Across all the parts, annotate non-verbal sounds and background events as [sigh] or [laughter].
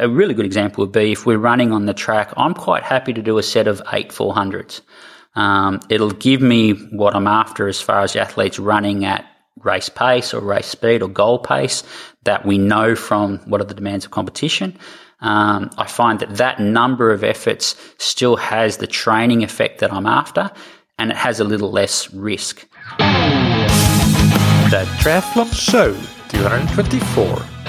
a really good example would be if we're running on the track, I'm quite happy to do a set of eight 400s. Um, it'll give me what I'm after as far as athletes running at race pace or race speed or goal pace that we know from what are the demands of competition. Um, I find that that number of efforts still has the training effect that I'm after and it has a little less risk. The Triathlon Show 224.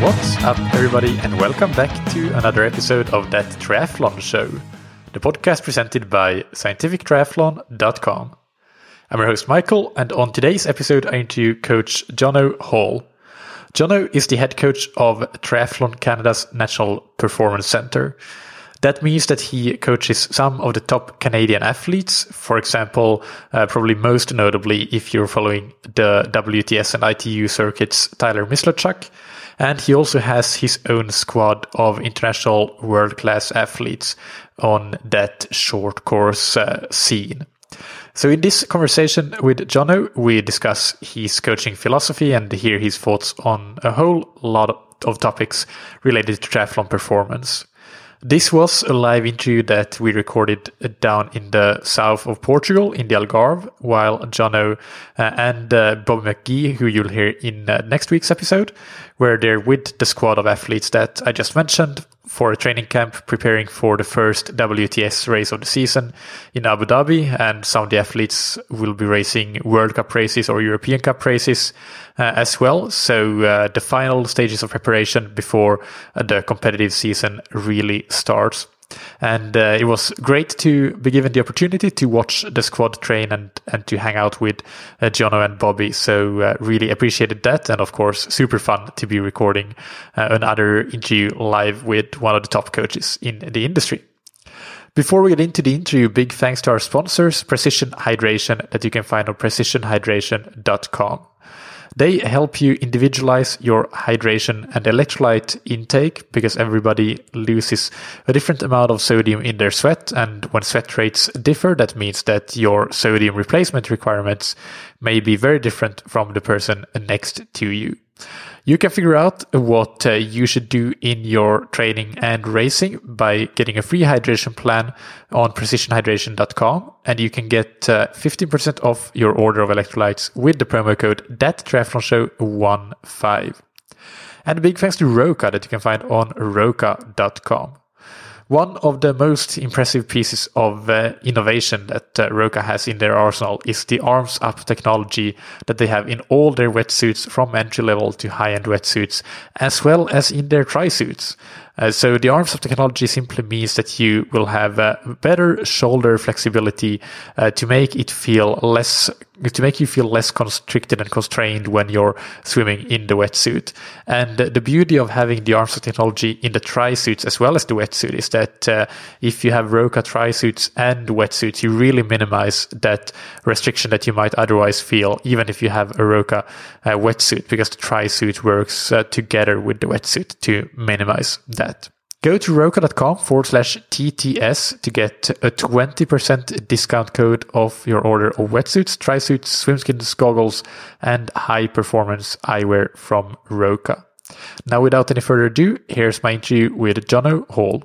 What's up, everybody, and welcome back to another episode of That Triathlon Show, the podcast presented by scientifictriathlon.com. I'm your host, Michael, and on today's episode, I interview Coach Jono Hall. Jono is the head coach of Triathlon Canada's National Performance Center. That means that he coaches some of the top Canadian athletes. For example, uh, probably most notably, if you're following the WTS and ITU circuits, Tyler Mislawchuk, and he also has his own squad of international world class athletes on that short course uh, scene. So in this conversation with Jono, we discuss his coaching philosophy and hear his thoughts on a whole lot of topics related to triathlon performance. This was a live interview that we recorded down in the south of Portugal in the Algarve, while Jono uh, and uh, Bobby McGee, who you'll hear in uh, next week's episode, were there with the squad of athletes that I just mentioned for a training camp preparing for the first WTS race of the season in Abu Dhabi. And some of the athletes will be racing World Cup races or European Cup races uh, as well. So uh, the final stages of preparation before the competitive season really starts. And uh, it was great to be given the opportunity to watch the squad train and, and to hang out with uh, Jono and Bobby. So uh, really appreciated that. And of course, super fun to be recording uh, another interview live with one of the top coaches in the industry. Before we get into the interview, big thanks to our sponsors, Precision Hydration, that you can find on precisionhydration.com. They help you individualize your hydration and electrolyte intake because everybody loses a different amount of sodium in their sweat. And when sweat rates differ, that means that your sodium replacement requirements may be very different from the person next to you. You can figure out what uh, you should do in your training and racing by getting a free hydration plan on precisionhydration.com. And you can get uh, 15% off your order of electrolytes with the promo code that triathlon show 15. And a big thanks to Roka that you can find on roka.com. One of the most impressive pieces of uh, innovation that uh, Roka has in their arsenal is the arms up technology that they have in all their wetsuits from entry level to high end wetsuits, as well as in their tri suits. Uh, so the arms up technology simply means that you will have uh, better shoulder flexibility uh, to make it feel less to make you feel less constricted and constrained when you're swimming in the wetsuit. And the beauty of having the arms up technology in the tri suits as well as the wetsuit is that uh, if you have Roka tri suits and wetsuits, you really minimize that restriction that you might otherwise feel, even if you have a Roka uh, wetsuit, because the tri suit works uh, together with the wetsuit to minimize that. Go to roka.com forward slash TTS to get a 20% discount code off your order of wetsuits, tri-suits, swimskins, goggles, and high performance eyewear from Roka. Now, without any further ado, here's my interview with Jono Hall.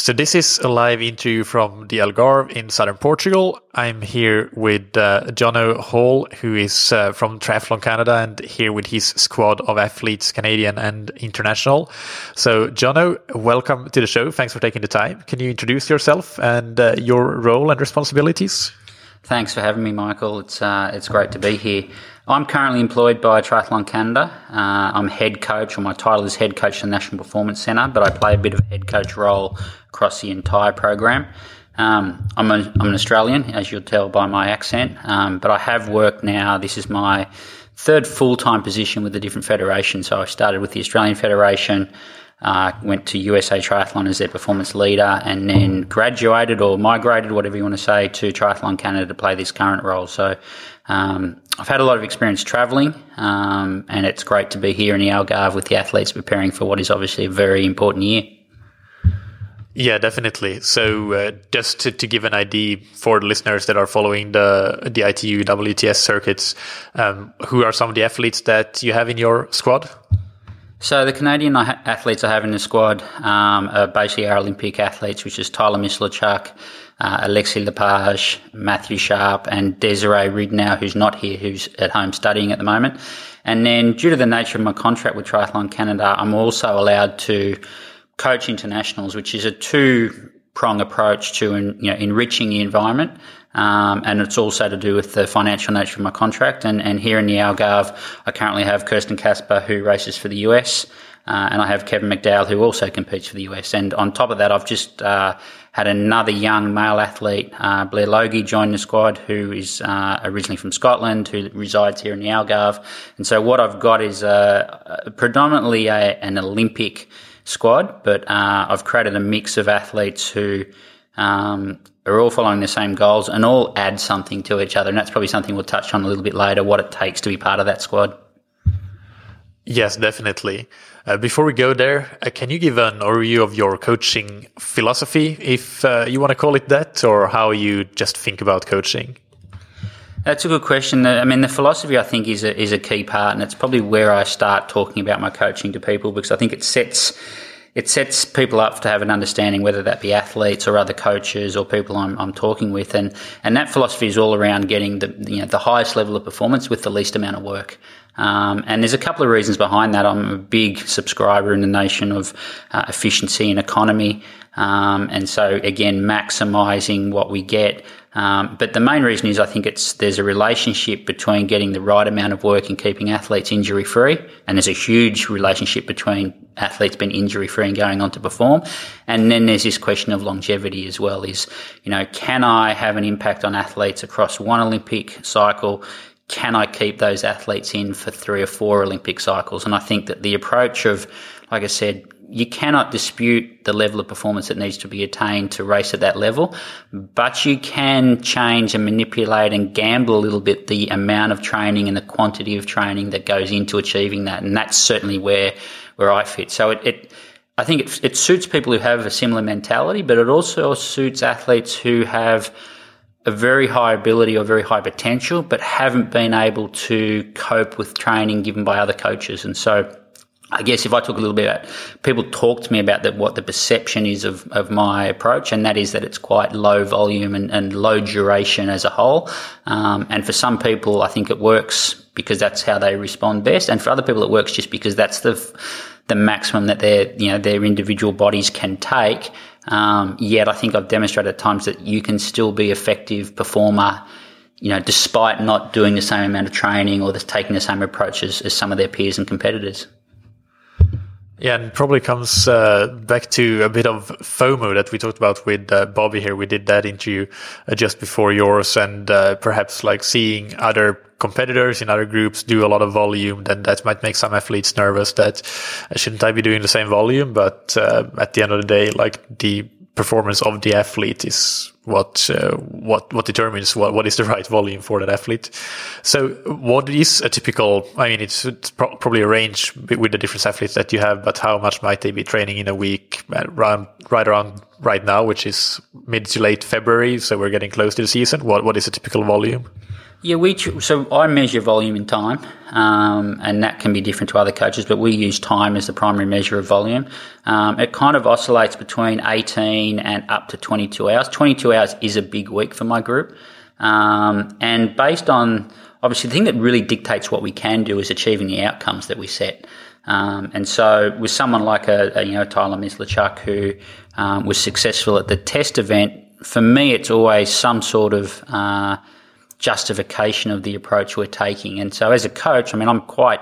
So this is a live interview from the Algarve in southern Portugal. I'm here with uh, Jono Hall, who is uh, from Triathlon Canada, and here with his squad of athletes, Canadian and international. So, Jono, welcome to the show. Thanks for taking the time. Can you introduce yourself and uh, your role and responsibilities? Thanks for having me, Michael. It's uh, it's great to be here. I'm currently employed by Triathlon Canada. Uh, I'm head coach, or my title is head coach of the National Performance Centre, but I play a bit of a head coach role across the entire program. Um, I'm, a, I'm, an Australian, as you'll tell by my accent, um, but I have worked now. This is my third full time position with a different federation. So I started with the Australian Federation. Uh, went to USA Triathlon as their performance leader, and then graduated or migrated, whatever you want to say, to Triathlon Canada to play this current role. So um, I've had a lot of experience travelling, um, and it's great to be here in the Algarve with the athletes preparing for what is obviously a very important year. Yeah, definitely. So, uh, just to, to, give an idea for the listeners that are following the the ITU WTS circuits, um, who are some of the athletes that you have in your squad? So the Canadian athletes I have in the squad um, are basically our Olympic athletes, which is Tyler Mislawchuk, uh, Alexis Lepage, Matthew Sharpe, and Desirae Ridenour, who's not here, who's at home studying at the moment. And then, due to the nature of my contract with Triathlon Canada, I'm also allowed to coach internationals, which is a two prong approach to you know, enriching the environment um, and it's also to do with the financial nature of my contract. And, and here in the Algarve, I currently have Kirsten Kasper, who races for the US, uh, and I have Kevin McDowell, who also competes for the US. And on top of that, I've just uh, had another young male athlete, uh, Blair Logie, join the squad, who is uh, originally from Scotland, who resides here in the Algarve. And so what I've got is uh, predominantly a, an Olympic squad, but uh, I've created a mix of athletes who um, are all following the same goals and all add something to each other. And that's probably something we'll touch on a little bit later what it takes to be part of that squad. Yes, definitely. Uh, before we go there, uh, can you give an overview of your coaching philosophy, if uh, you want to call it that, or how you just think about coaching? That's a good question. I mean, the philosophy I think is a, is a key part, and it's probably where I start talking about my coaching to people because I think it sets it sets people up to have an understanding, whether that be athletes or other coaches or people I'm, I'm talking with, and and that philosophy is all around getting the you know the highest level of performance with the least amount of work. Um, and there's a couple of reasons behind that. I'm a big subscriber in the nation of uh, efficiency and economy. Um, and so again, maximizing what we get. Um, but the main reason is I think it's there's a relationship between getting the right amount of work and keeping athletes injury free, and there's a huge relationship between athletes being injury free and going on to perform. And then there's this question of longevity as well. Is you know can I have an impact on athletes across one Olympic cycle? Can I keep those athletes in for three or four Olympic cycles? And I think that the approach of, like I said, you cannot dispute the level of performance that needs to be attained to race at that level, but you can change and manipulate and gamble a little bit the amount of training and the quantity of training that goes into achieving that. And that's certainly where, where I fit. So it, it I think it, it suits people who have a similar mentality, but it also suits athletes who have a very high ability or very high potential, but haven't been able to cope with training given by other coaches. And so, I guess if I talk a little bit about, people talk to me about what the perception is of, of my approach, and that is that it's quite low volume and, and low duration as a whole. Um, and for some people, I think it works because that's how they respond best, and for other people, it works just because that's the the maximum that their you know their individual bodies can take. Um, yet, I think I've demonstrated at times that you can still be effective performer you know, despite not doing the same amount of training or taking the same approaches as some of their peers and competitors. Yeah, and probably comes uh, back to a bit of FOMO that we talked about with uh, Bobby here. We did that interview uh, just before yours, and uh, perhaps like seeing other competitors in other groups do a lot of volume, then that might make some athletes nervous that uh, shouldn't I be doing the same volume? But uh, at the end of the day, like the performance of the athlete is what uh, what what determines what, what is the right volume for that athlete. So, what is a typical? I mean, it's, it's pro- probably a range with the different athletes that you have, but how much might they be training in a week? Around, right around right now, which is mid to late February, so we're getting close to the season. What what is a typical volume? Yeah, we so I measure volume in time, um, and that can be different to other coaches, but we use time as the primary measure of volume. Um, it kind of oscillates between 18 and up to 22 hours. 22 hours is a big week for my group, um, and based on obviously the thing that really dictates what we can do is achieving the outcomes that we set. Um, and so, with someone like a, a you know Tyler Mislawchuk who um, was successful at the test event, for me it's always some sort of uh, justification of the approach we're taking. And so as a coach, I mean, I'm quite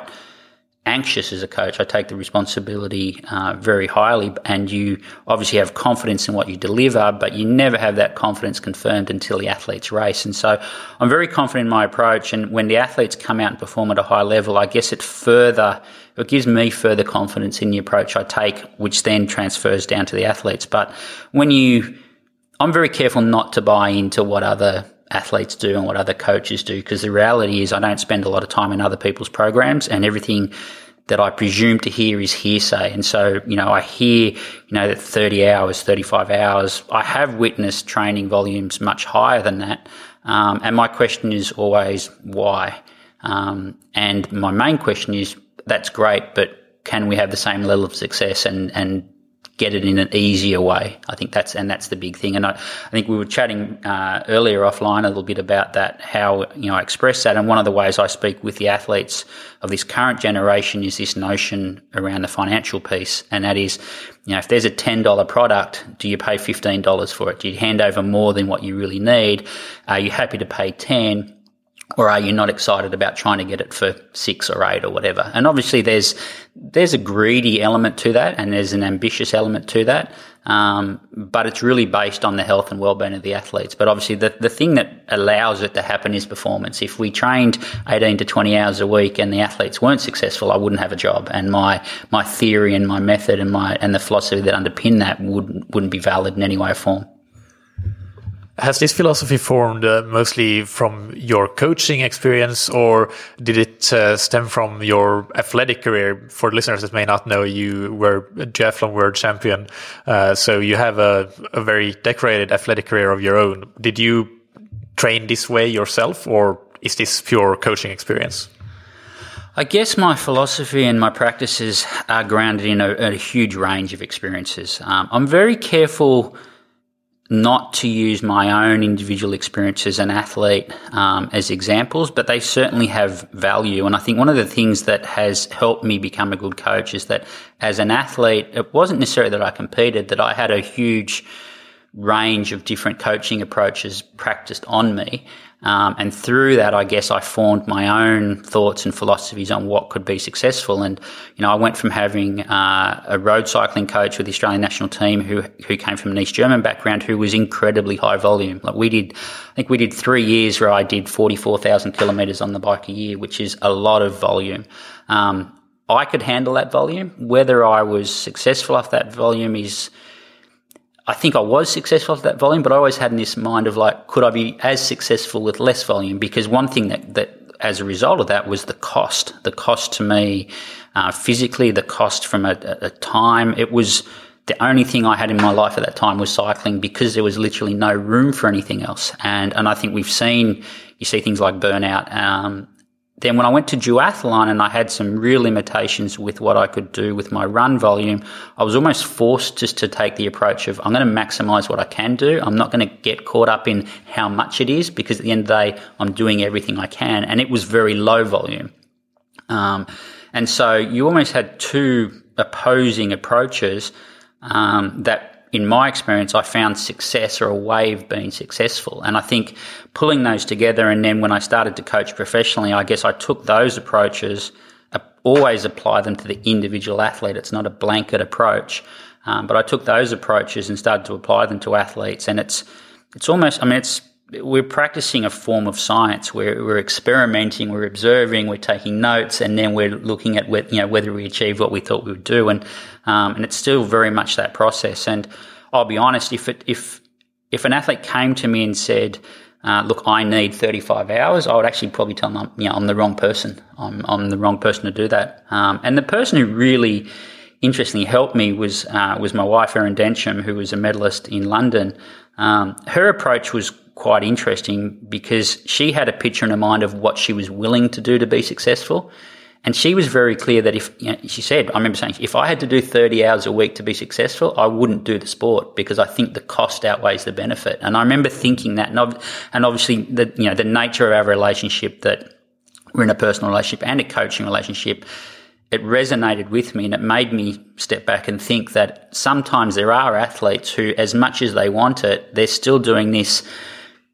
anxious as a coach. I take the responsibility uh, very highly, and you obviously have confidence in what you deliver, but you never have that confidence confirmed until the athletes race. And so I'm very confident in my approach. And when the athletes come out and perform at a high level, I guess it further, it gives me further confidence in the approach I take, which then transfers down to the athletes. But when you, I'm very careful not to buy into what other athletes do and what other coaches do because the reality is I don't spend a lot of time in other people's programs and everything that I presume to hear is hearsay. And so, you know, I hear, you know, that 30 hours, 35 hours. I have witnessed training volumes much higher than that. Um, and my question is always why? Um, and my main question is that's great, but can we have the same level of success and, and get it in an easier way. I think that's and that's the big thing. And I, I think we were chatting uh, earlier offline a little bit about that, how you know I express that. And one of the ways I speak with the athletes of this current generation is this notion around the financial piece, and that is, you know, if there's a ten dollar product, do you pay fifteen dollars for it? Do you hand over more than what you really need? Are you happy to pay ten? Or are you not excited about trying to get it for six or eight or whatever? And obviously, there's there's a greedy element to that, and there's an ambitious element to that. Um, but it's really based on the health and well-being of the athletes. But obviously, the the thing that allows it to happen is performance. If we trained 18 to 20 hours a week and the athletes weren't successful, I wouldn't have a job, and my my theory and my method and my and the philosophy that underpin that wouldn't wouldn't be valid in any way or form. Has this philosophy formed uh, mostly from your coaching experience, or did it uh, stem from your athletic career? For listeners that may not know, you were a duathlon world champion, uh, so you have a, a, very decorated athletic career of your own. Did you train this way yourself, or is this pure coaching experience? I guess my philosophy and my practices are grounded in a, a huge range of experiences. Um, I'm very careful not to use my own individual experience as an athlete um, as examples, but they certainly have value. And I think one of the things that has helped me become a good coach is that as an athlete, it wasn't necessarily that I competed, that I had a huge range of different coaching approaches practiced on me. Um, and through that, I guess I formed my own thoughts and philosophies on what could be successful. And, you know, I went from having uh, a road cycling coach with the Australian national team who, who came from an East German background who was incredibly high volume. Like we did, I think we did three years where I did 44,000 kilometres on the bike a year, which is a lot of volume. Um, I could handle that volume. Whether I was successful off that volume is, I think I was successful at that volume, but I always had in this mind of like, could I be as successful with less volume? Because one thing that, that as a result of that was the cost, the cost to me, uh, physically, the cost from a, a, time. It was the only thing I had in my life at that time was cycling because there was literally no room for anything else. And, and I think we've seen, you see things like burnout, um, then when I went to duathlon and I had some real limitations with what I could do with my run volume, I was almost forced just to take the approach of I'm going to maximize what I can do. I'm not going to get caught up in how much it is because at the end of the day, I'm doing everything I can. And it was very low volume. Um, and so you almost had two opposing approaches um, that in my experience, I found success or a way of being successful. And I think pulling those together, and then when I started to coach professionally, I guess I took those approaches, uh, always apply them to the individual athlete. It's not a blanket approach. Um, but I took those approaches and started to apply them to athletes. And it's, it's almost, I mean, it's, we're practicing a form of science where we're experimenting, we're observing, we're taking notes, and then we're looking at whether, you know, whether we achieve what we thought we would do. And, um, and it's still very much that process. And I'll be honest, if it, if, if an athlete came to me and said, uh, look, I need 35 hours, I would actually probably tell them, you know, I'm the wrong person. I'm, I'm the wrong person to do that. Um, and the person who really, interestingly helped me was uh, was my wife Erin Densham, who was a medalist in London. Um, her approach was quite interesting because she had a picture in her mind of what she was willing to do to be successful. And she was very clear that if, you know, she said, I remember saying, if I had to do 30 hours a week to be successful, I wouldn't do the sport because I think the cost outweighs the benefit. And I remember thinking that, and, and obviously the, you know, the nature of our relationship that we're in a personal relationship and a coaching relationship, it resonated with me and it made me step back and think that sometimes there are athletes who, as much as they want it, they're still doing this,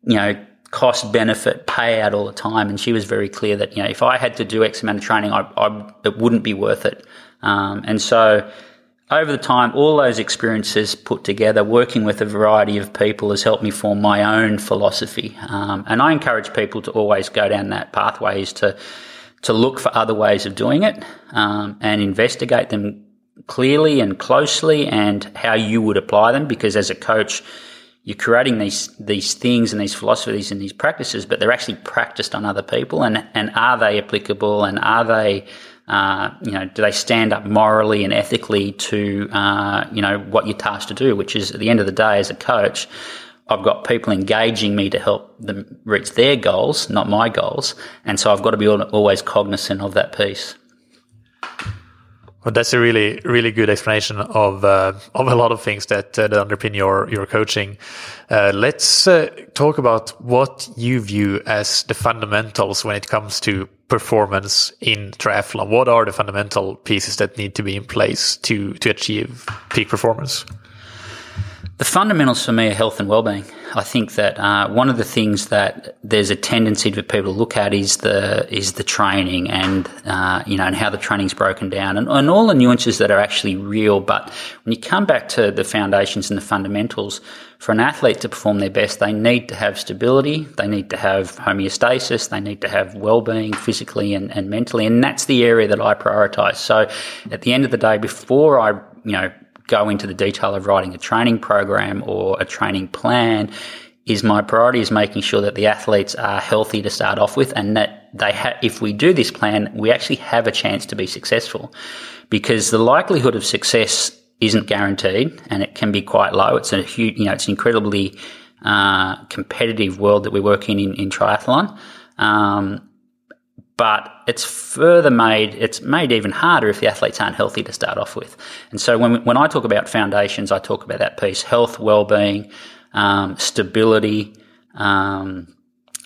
you know, cost benefit payout all the time. And she was very clear that, you know, if I had to do X amount of training, I, I it wouldn't be worth it. Um, and so over the time, all those experiences put together, working with a variety of people has helped me form my own philosophy. Um, and I encourage people to always go down that pathway is to, to look for other ways of doing it, um, and investigate them clearly and closely and how you would apply them because as a coach, you're creating these these things and these philosophies and these practices, but they're actually practiced on other people. And and are they applicable? And are they uh, you know do they stand up morally and ethically to uh, you know what you're tasked to do? Which is at the end of the day, as a coach, I've got people engaging me to help them reach their goals, not my goals, and so I've got to be always cognizant of that piece. Well, that's a really, really good explanation of uh, of a lot of things that, uh, that underpin your your coaching. Uh, let's uh, talk about what you view as the fundamentals when it comes to performance in triathlon. What are the fundamental pieces that need to be in place to to achieve peak performance? The fundamentals for me are health and well-being. I think that uh, one of the things that there's a tendency for people to look at is the is the training and uh, you know and how the training's broken down and, and all the nuances that are actually real. But when you come back to the foundations and the fundamentals, for an athlete to perform their best, they need to have stability, they need to have homeostasis, they need to have well-being physically and, and mentally, and that's the area that I prioritise. So, at the end of the day, before I you know go into the detail of writing a training program or a training plan is my priority is making sure that the athletes are healthy to start off with and that they have if we do this plan we actually have a chance to be successful. Because the likelihood of success isn't guaranteed and it can be quite low. It's a huge you know it's an incredibly uh, competitive world that we work in in, in triathlon. Um, but it's further made, it's made even harder if the athletes aren't healthy to start off with. And so when, when I talk about foundations, I talk about that piece, health, well-being, um, stability, um,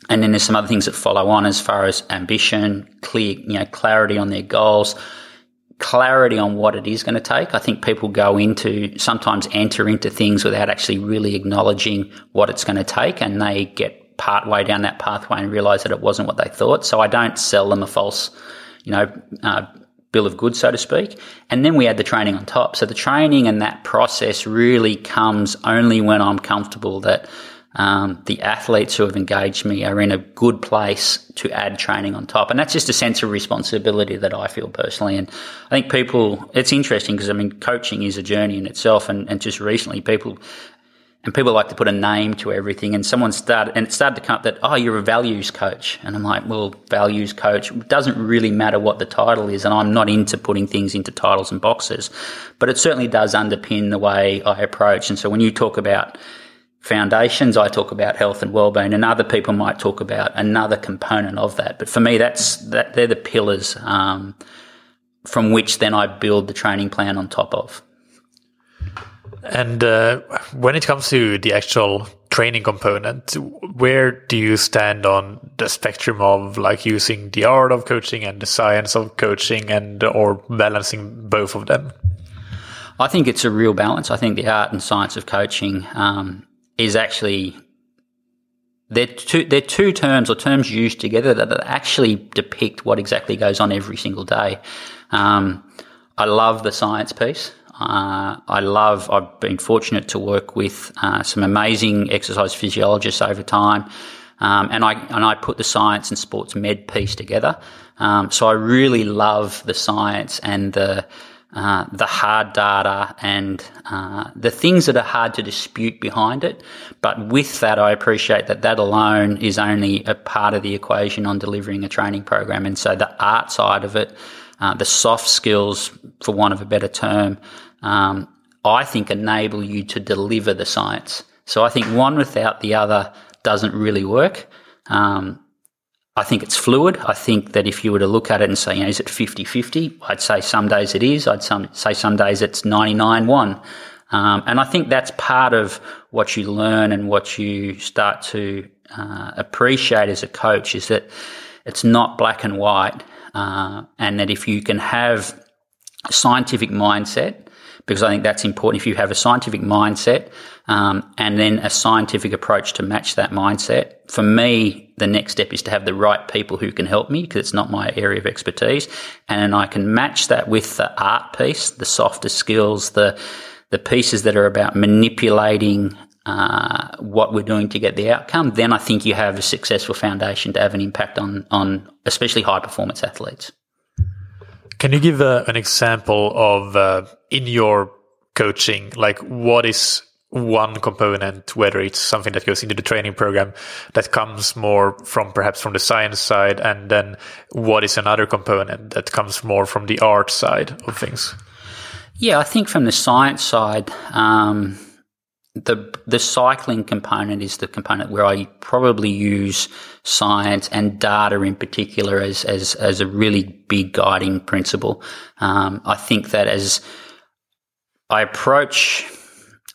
and then there's some other things that follow on as far as ambition, clear, you know, clarity on their goals, clarity on what it is going to take. I think people go into, sometimes enter into things without actually really acknowledging what it's going to take and they get part way down that pathway and realize that it wasn't what they thought. So I don't sell them a false, you know, uh, bill of goods, so to speak. And then we add the training on top. So the training and that process really comes only when I'm comfortable that um, the athletes who have engaged me are in a good place to add training on top. And that's just a sense of responsibility that I feel personally. And I think people, it's interesting because I mean, coaching is a journey in itself. And, and just recently, people and people like to put a name to everything. And someone started, and it started to come up that, oh, you're a values coach. And I'm like, well, values coach it doesn't really matter what the title is. And I'm not into putting things into titles and boxes, but it certainly does underpin the way I approach. And so when you talk about foundations, I talk about health and well-being, and other people might talk about another component of that. But for me, that's that they're the pillars um, from which then I build the training plan on top of. And uh, when it comes to the actual training component, where do you stand on the spectrum of like using the art of coaching and the science of coaching and or balancing both of them? I think it's a real balance. I think the art and science of coaching um, is actually they're two they're two terms or terms used together that actually depict what exactly goes on every single day. Um, I love the science piece. Uh, I love, I've been fortunate to work with uh, some amazing exercise physiologists over time. Um, and I and I put the science and sports med piece together. Um, so I really love the science and the uh, the hard data and uh, the things that are hard to dispute behind it. But with that, I appreciate that that alone is only a part of the equation on delivering a training program. And so the art side of it, uh, the soft skills, for want of a better term, um, I think enable you to deliver the science. So I think one without the other doesn't really work. Um, I think it's fluid. I think that if you were to look at it and say, you know, is it 50 50? I'd say some days it is. I'd some, say some days it's 99 1. Um, and I think that's part of what you learn and what you start to uh, appreciate as a coach is that it's not black and white. Uh, and that if you can have a scientific mindset because I think that's important. If you have a scientific mindset um, and then a scientific approach to match that mindset, for me, the next step is to have the right people who can help me because it's not my area of expertise, and I can match that with the art piece, the softer skills, the the pieces that are about manipulating uh, what we're doing to get the outcome, then I think you have a successful foundation to have an impact on on especially high performance athletes. Can you give uh, an example of uh, in your coaching, like what is one component, whether it's something that goes into the training program that comes more from perhaps from the science side, and then what is another component that comes more from the art side of things? Yeah, I think from the science side, um, the the cycling component is the component where I probably use science and data in particular as as as a really big guiding principle. Um, I think that as I approach,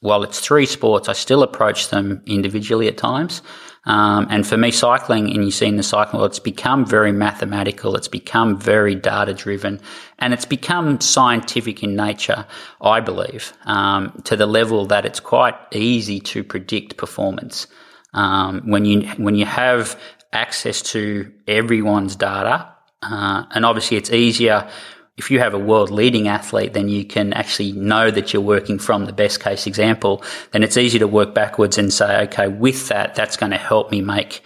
while it's three sports, I still approach them individually at times. Um, and for me, cycling, and you see in the cycling world, it's become very mathematical. It's become very data driven, and it's become scientific in nature. I believe um, to the level that it's quite easy to predict performance um, when you when you have access to everyone's data. Uh, and obviously, it's easier if you have a world leading athlete, then you can actually know that you're working from the best case example. Then it's easy to work backwards and say, okay, with that, that's going to help me make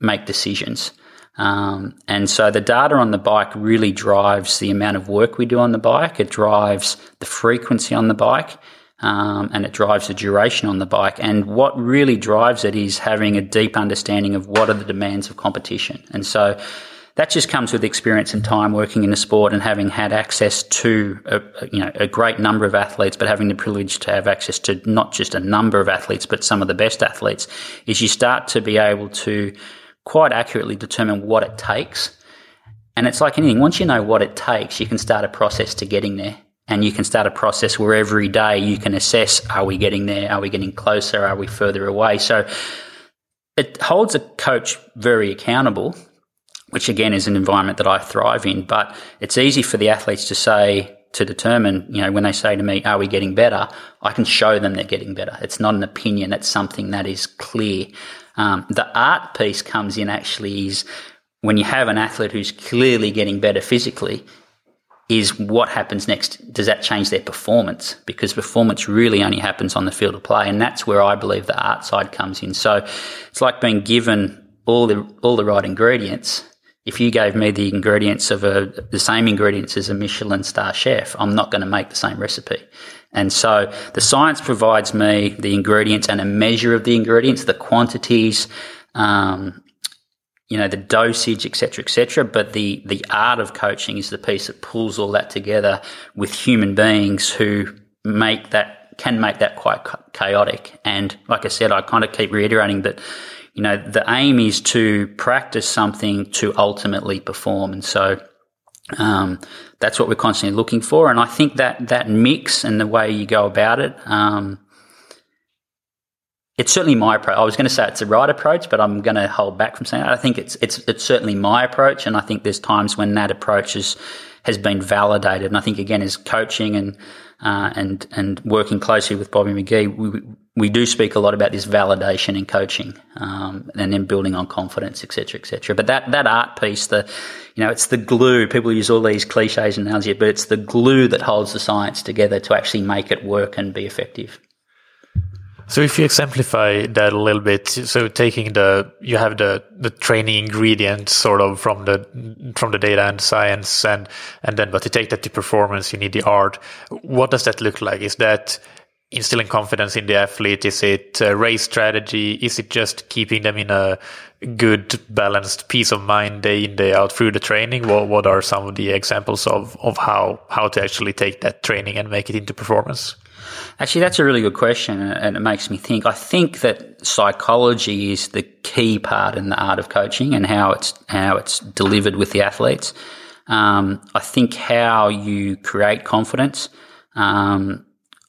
make decisions. Um, and so the data on the bike really drives the amount of work we do on the bike. It drives the frequency on the bike. Um, and it drives the duration on the bike. And what really drives it is having a deep understanding of what are the demands of competition. And so that just comes with experience and time working in a sport and having had access to a, you know a great number of athletes, but having the privilege to have access to not just a number of athletes, but some of the best athletes, is you start to be able to quite accurately determine what it takes. And it's like anything. Once you know what it takes, you can start a process to getting there. And you can start a process where every day you can assess: Are we getting there? Are we getting closer? Are we further away? So it holds a coach very accountable which again is an environment that I thrive in. But it's easy for the athletes to say, to determine, you know, when they say to me, are we getting better? I can show them they're getting better. It's not an opinion. It's something that is clear. Um, the art piece comes in actually is when you have an athlete who's clearly getting better physically, is what happens next? Does that change their performance? Because performance really only happens on the field of play. And that's where I believe the art side comes in. So it's like being given all the, all the right ingredients if you gave me the ingredients of a the same ingredients as a Michelin star chef, I'm not going to make the same recipe. And so the science provides me the ingredients and a measure of the ingredients, the quantities, um, you know, the dosage, etc., etc. But the the art of coaching is the piece that pulls all that together with human beings who make that can make that quite chaotic. And like I said, I kind of keep reiterating that you know, the aim is to practice something to ultimately perform. And so, um, that's what we're constantly looking for. And I think that that mix and the way you go about it, um, it's certainly my approach. I was going to say it's the right approach, but I'm going to hold back from saying that. I think it's it's it's certainly my approach, and I think there's times when that approach is, has been validated. And I think again, as coaching and uh, and and working closely with Bobby McGee, we we do speak a lot about this validation in coaching, um, and then building on confidence, etc., etc. But that that art piece, the you know, it's the glue. People use all these cliches and analogies, but it's the glue that holds the science together to actually make it work and be effective. So if you exemplify that a little bit, so taking the you have the the training ingredients sort of from the from the data and science and and then but to take that to performance you need the art. What does that look like? Is that instilling confidence in the athlete? Is it race strategy? Is it just keeping them in a good balanced peace of mind day in day out through the training? What what are some of the examples of of how how to actually take that training and make it into performance? Actually, that's a really good question, and it makes me think. I think that psychology is the key part in the art of coaching and how it's how it's delivered with the athletes. Um, I think how you create confidence. Um,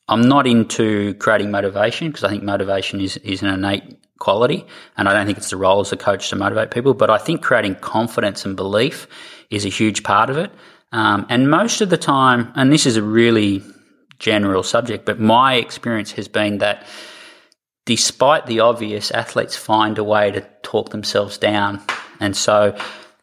I'm not into creating motivation because I think motivation is, is an innate quality, and I don't think it's the role as a coach to motivate people. But I think creating confidence and belief is a huge part of it. Um, and most of the time, and this is a really general subject, but my experience has been that despite the obvious, athletes find a way to talk themselves down. And so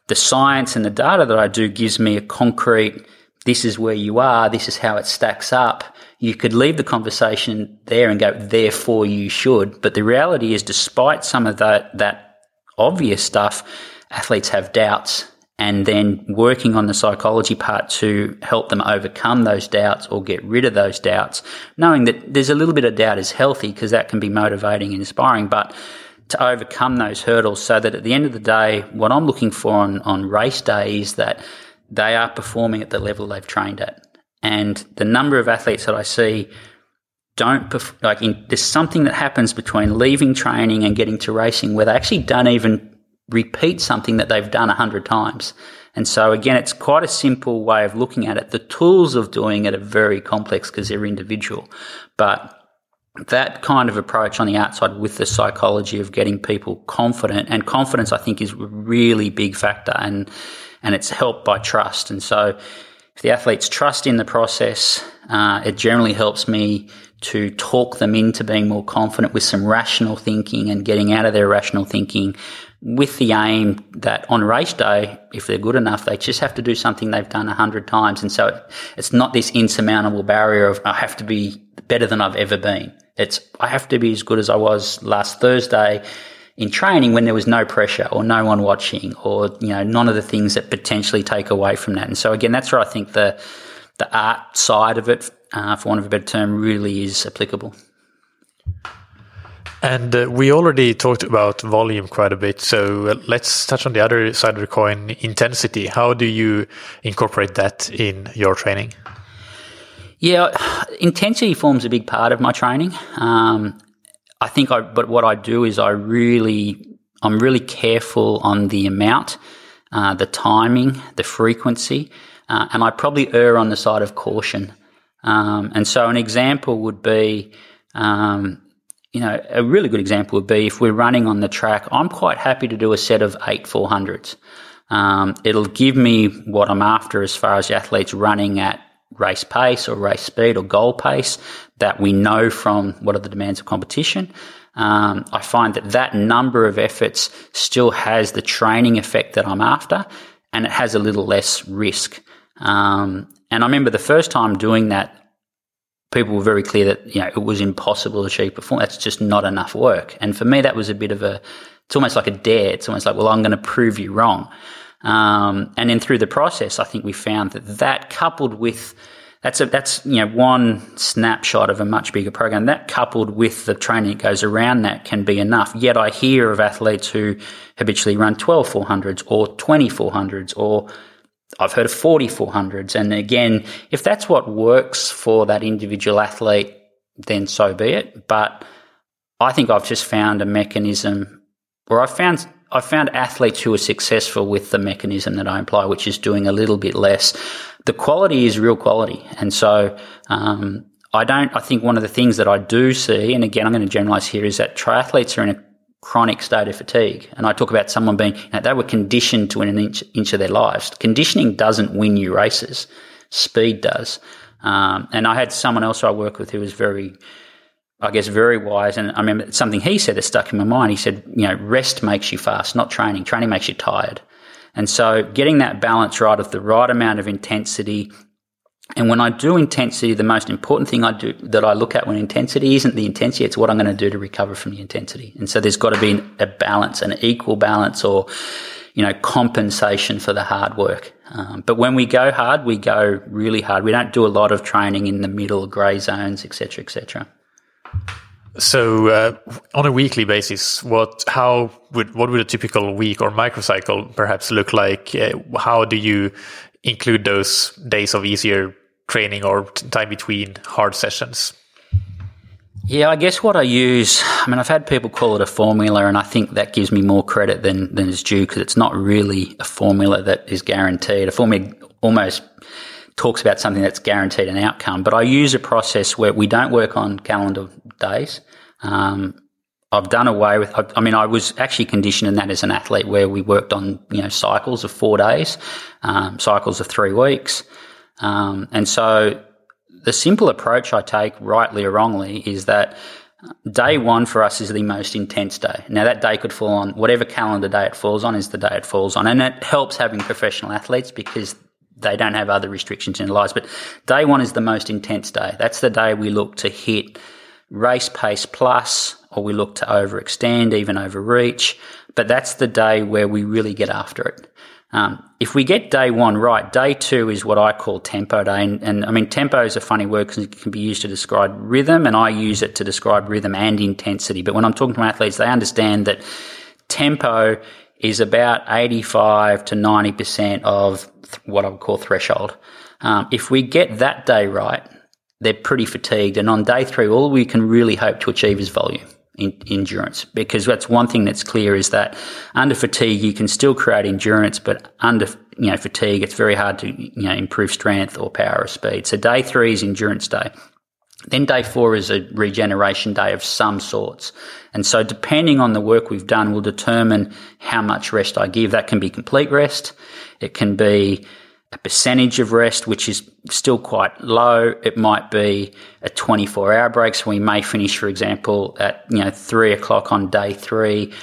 the science and the data that I do gives me a concrete, this is where you are, this is how it stacks up. You could leave the conversation there and go, therefore you should. But the reality is, despite some of that, that obvious stuff, athletes have doubts and then working on the psychology part to help them overcome those doubts or get rid of those doubts, knowing that there's a little bit of doubt is healthy because that can be motivating and inspiring, but to overcome those hurdles so that at the end of the day, what I'm looking for on, on race day is that they are performing at the level they've trained at. And the number of athletes that I see don't perf- like in, there's something that happens between leaving training and getting to racing where they actually don't even repeat something that they've done a hundred times. And so again, it's quite a simple way of looking at it. The tools of doing it are very complex because they're individual, but that kind of approach on the outside with the psychology of getting people confident and confidence, I think is a really big factor and, and it's helped by trust. And so if the athletes trust in the process, uh, it generally helps me to talk them into being more confident with some rational thinking and getting out of their rational thinking with the aim that on race day, if they're good enough, they just have to do something they've done a hundred times. And so it's not this insurmountable barrier of I have to be better than I've ever been. It's I have to be as good as I was last Thursday in training when there was no pressure or no one watching or you know none of the things that potentially take away from that. And so again, that's where I think the the art side of it, uh, for want of a better term, really is applicable. And uh, we already talked about volume quite a bit. So uh, let's touch on the other side of the coin, intensity. How do you incorporate that in your training? Yeah, intensity forms a big part of my training. Um, I think I, but what I do is I really, I'm really careful on the amount, uh, the timing, the frequency, uh, and I probably err on the side of caution. Um, and so an example would be, um, you know, a really good example would be if we're running on the track, I'm quite happy to do a set of eight 400s. Um, it'll give me what I'm after as far as the athletes running at race pace or race speed or goal pace that we know from what are the demands of competition. Um, I find that that number of efforts still has the training effect that I'm after and it has a little less risk. Um, and I remember the first time doing that, people were very clear that you know it was impossible to achieve performance. That's just not enough work. And for me, that was a bit of a. It's almost like a dare. It's almost like, well, I'm going to prove you wrong. Um, and then through the process, I think we found that that coupled with that's a that's you know one snapshot of a much bigger program. That coupled with the training that goes around that can be enough. Yet I hear of athletes who habitually run 12 400s or 20 400s or I've heard of 4400s. And again, if that's what works for that individual athlete, then so be it. But I think I've just found a mechanism where I found I found athletes who are successful with the mechanism that I employ, which is doing a little bit less. The quality is real quality, and so um, I don't. I think one of the things that I do see, and again, I'm going to generalize here, is that triathletes are in a chronic state of fatigue. And I talk about someone being, you know, they were conditioned to win an inch, inch of their lives. Conditioning doesn't win you races, speed does. Um, and I had someone else I work with who was very, I guess, very wise. And I remember something he said that stuck in my mind. He said, you know, rest makes you fast, not training. Training makes you tired. And so getting that balance right of the right amount of intensity and when I do intensity, the most important thing I do that I look at when intensity isn't the intensity, it's what I'm going to do to recover from the intensity. And so there's got to be a balance, an equal balance or, you know, compensation for the hard work. Um, but when we go hard, we go really hard. We don't do a lot of training in the middle, grey zones, etc., etc. So, uh, on a weekly basis, what how would what would a typical week or microcycle perhaps look like? Uh, how do you include those days of easier training or time between hard sessions? Yeah, I guess what I use, I mean, I've had people call it a formula, and I think that gives me more credit than, than is due because it's not really a formula that is guaranteed. A formula almost talks about something that's guaranteed an outcome, but I use a process where we don't work on calendar days. Um, I've done away with. I mean, I was actually conditioned in that as an athlete, where we worked on you know cycles of four days, um, cycles of three weeks. Um, and so the simple approach I take, rightly or wrongly, is that day one for us is the most intense day. Now, that day could fall on whatever calendar day it falls on, is the day it falls on. And it helps having professional athletes because they don't have other restrictions in their lives. But day one is the most intense day. That's the day we look to hit race pace plus, or we look to overextend, even overreach. But that's the day where we really get after it. Um, if we get day one right, day two is what I call tempo day. And, and I mean, tempo is a funny word because it can be used to describe rhythm, and I use it to describe rhythm and intensity. But when I'm talking to my athletes, they understand that tempo is about 85 to 90% of what I would call threshold. Um, if we get that day right, they're pretty fatigued. And on day three, all we can really hope to achieve is volume. In, endurance because that's one thing that's clear is that under fatigue you can still create endurance but under you know fatigue it's very hard to you know improve strength or power or speed so day three is endurance day then day four is a regeneration day of some sorts. And so depending on the work we've done will determine how much rest I give. That can be complete rest. It can be a percentage of rest, which is still quite low. It might be a 24 hour break. So we may finish, for example, at, you know, three o'clock on day three.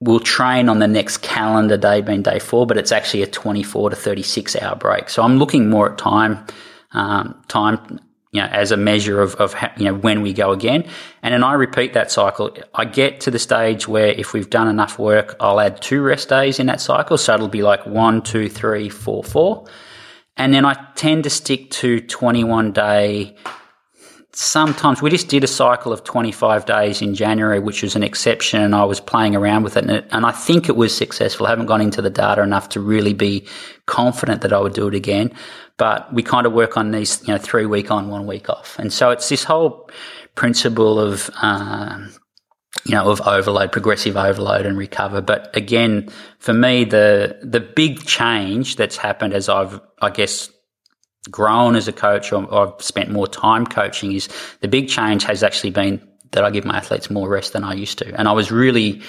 We'll train on the next calendar day being day four, but it's actually a 24 to 36 hour break. So I'm looking more at time, um, time you know, as a measure of, of you know, when we go again. And then I repeat that cycle. I get to the stage where if we've done enough work, I'll add two rest days in that cycle. So it'll be like one, two, three, four, four. And then I tend to stick to 21 day sometimes we just did a cycle of 25 days in January, which was an exception, and I was playing around with it, and, it, and I think it was successful. I haven't gone into the data enough to really be confident that I would do it again, but we kind of work on these, you know, three week on, one week off, and so it's this whole principle of. Um, you know, of overload, progressive overload and recover. But again, for me, the, the big change that's happened as I've, I guess, grown as a coach or, or I've spent more time coaching is the big change has actually been that I give my athletes more rest than I used to. And I was really,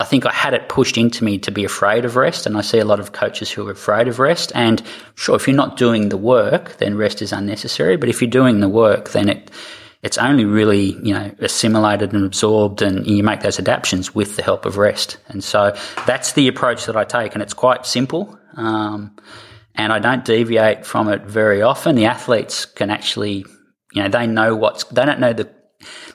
I think I had it pushed into me to be afraid of rest. And I see a lot of coaches who are afraid of rest. And sure, if you're not doing the work, then rest is unnecessary. But if you're doing the work, then it, it's only really, you know, assimilated and absorbed and you make those adaptations with the help of rest. And so that's the approach that I take. And it's quite simple. Um, and I don't deviate from it very often. The athletes can actually, you know, they know what's, they don't know the,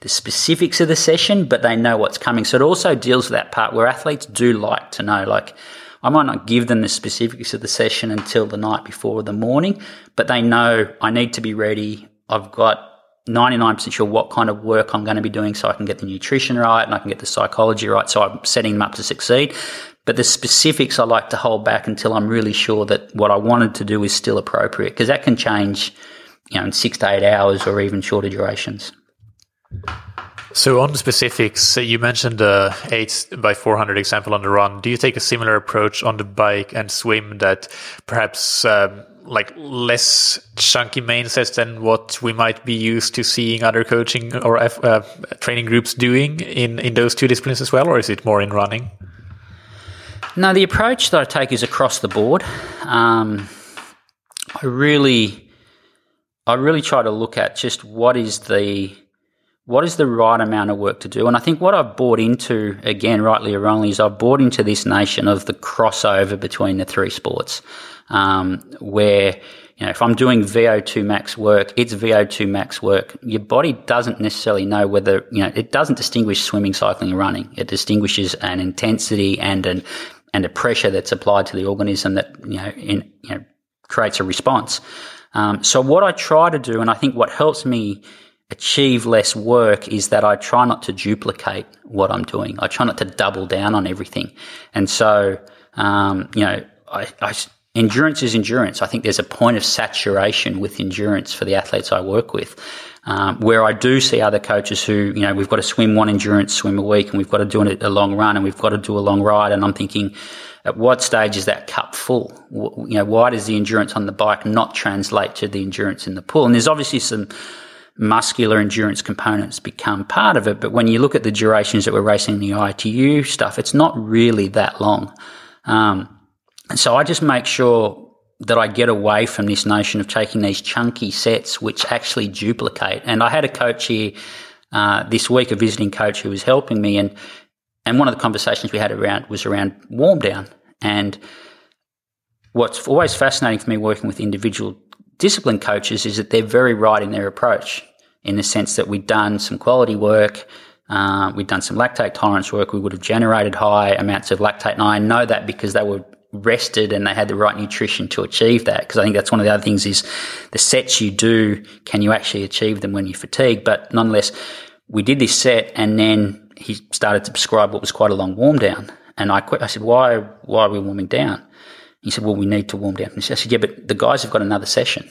the specifics of the session, but they know what's coming. So it also deals with that part where athletes do like to know, like, I might not give them the specifics of the session until the night before the morning, but they know I need to be ready. I've got 99% sure what kind of work I'm going to be doing so I can get the nutrition right and I can get the psychology right. So I'm setting them up to succeed. But the specifics I like to hold back until I'm really sure that what I wanted to do is still appropriate because that can change, you know, in six to eight hours or even shorter durations. So on the specifics, you mentioned the eight by 400 example on the run. Do you take a similar approach on the bike and swim that perhaps um, like less chunky main sets than what we might be used to seeing other coaching or uh, training groups doing in, in those two disciplines as well? Or is it more in running? No, the approach that I take is across the board. Um, I really, I really try to look at just what is the what is the right amount of work to do. And I think what I've bought into, again, rightly or wrongly, is I've bought into this nation of the crossover between the three sports, um, where you know, if I'm doing VO2 max work, it's VO2 max work. Your body doesn't necessarily know whether, you know, it doesn't distinguish swimming, cycling, and running. It distinguishes an intensity and an and a pressure that's applied to the organism that you know, in, you know creates a response. Um, so what I try to do, and I think what helps me achieve less work is that I try not to duplicate what I'm doing. I try not to double down on everything. And so, um, you know, I, I, endurance is endurance. I think there's a point of saturation with endurance for the athletes I work with. Um, where I do see other coaches who, you know, we've got to swim one endurance swim a week and we've got to do a long run and we've got to do a long ride. And I'm thinking, at what stage is that cup full? You know, why does the endurance on the bike not translate to the endurance in the pool? And there's obviously some muscular endurance components become part of it. But when you look at the durations that we're racing the ITU stuff, it's not really that long. Um, and so I just make sure that I get away from this notion of taking these chunky sets which actually duplicate. And I had a coach here uh, this week, a visiting coach who was helping me, and and one of the conversations we had around was around warm down. And what's always fascinating for me working with individual discipline coaches is that they're very right in their approach, in the sense that we've done some quality work. Uh, we've done some lactate tolerance work. We would have generated high amounts of lactate. And I know that because they were rested and they had the right nutrition to achieve that. Because I think that's one of the other things is the sets you do, can you actually achieve them when you're fatigued? But nonetheless, we did this set and then he started to prescribe what was quite a long warm down. And I, quit, I said, why, why are we warming down? He said, well, we need to warm down. I said, yeah, but the guys have got another session.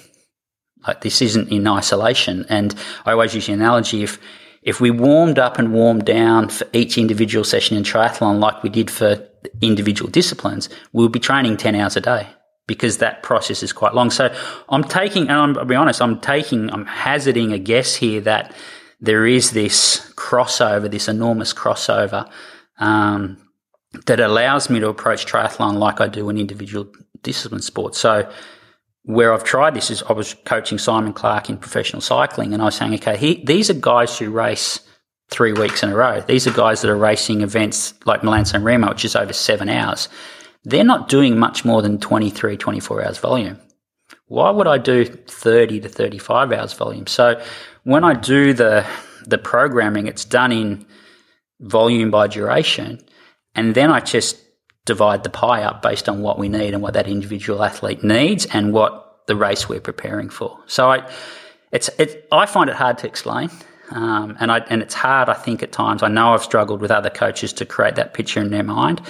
Like this isn't in isolation. And I always use the analogy if, if we warmed up and warmed down for each individual session in triathlon like we did for individual disciplines, we'll be training 10 hours a day because that process is quite long. So I'm taking, and I'm, I'll be honest, I'm taking, I'm hazarding a guess here that there is this crossover, this enormous crossover, um, that allows me to approach triathlon like I do an individual discipline sport. So where I've tried this is I was coaching Simon Clarke in professional cycling and I was saying, okay, he, these are guys who race three weeks in a row. These are guys that are racing events like Milan San Remo, which is over seven hours. They're not doing much more than 23, 24 hours volume. Why would I do 30 to 35 hours volume? So when I do the, the programming, it's done in volume by duration. And then I just divide the pie up based on what we need and what that individual athlete needs and what the race we're preparing for. So I, it's, it, I find it hard to explain. Um, and I, and it's hard, I think, at times. I know I've struggled with other coaches to create that picture in their mind.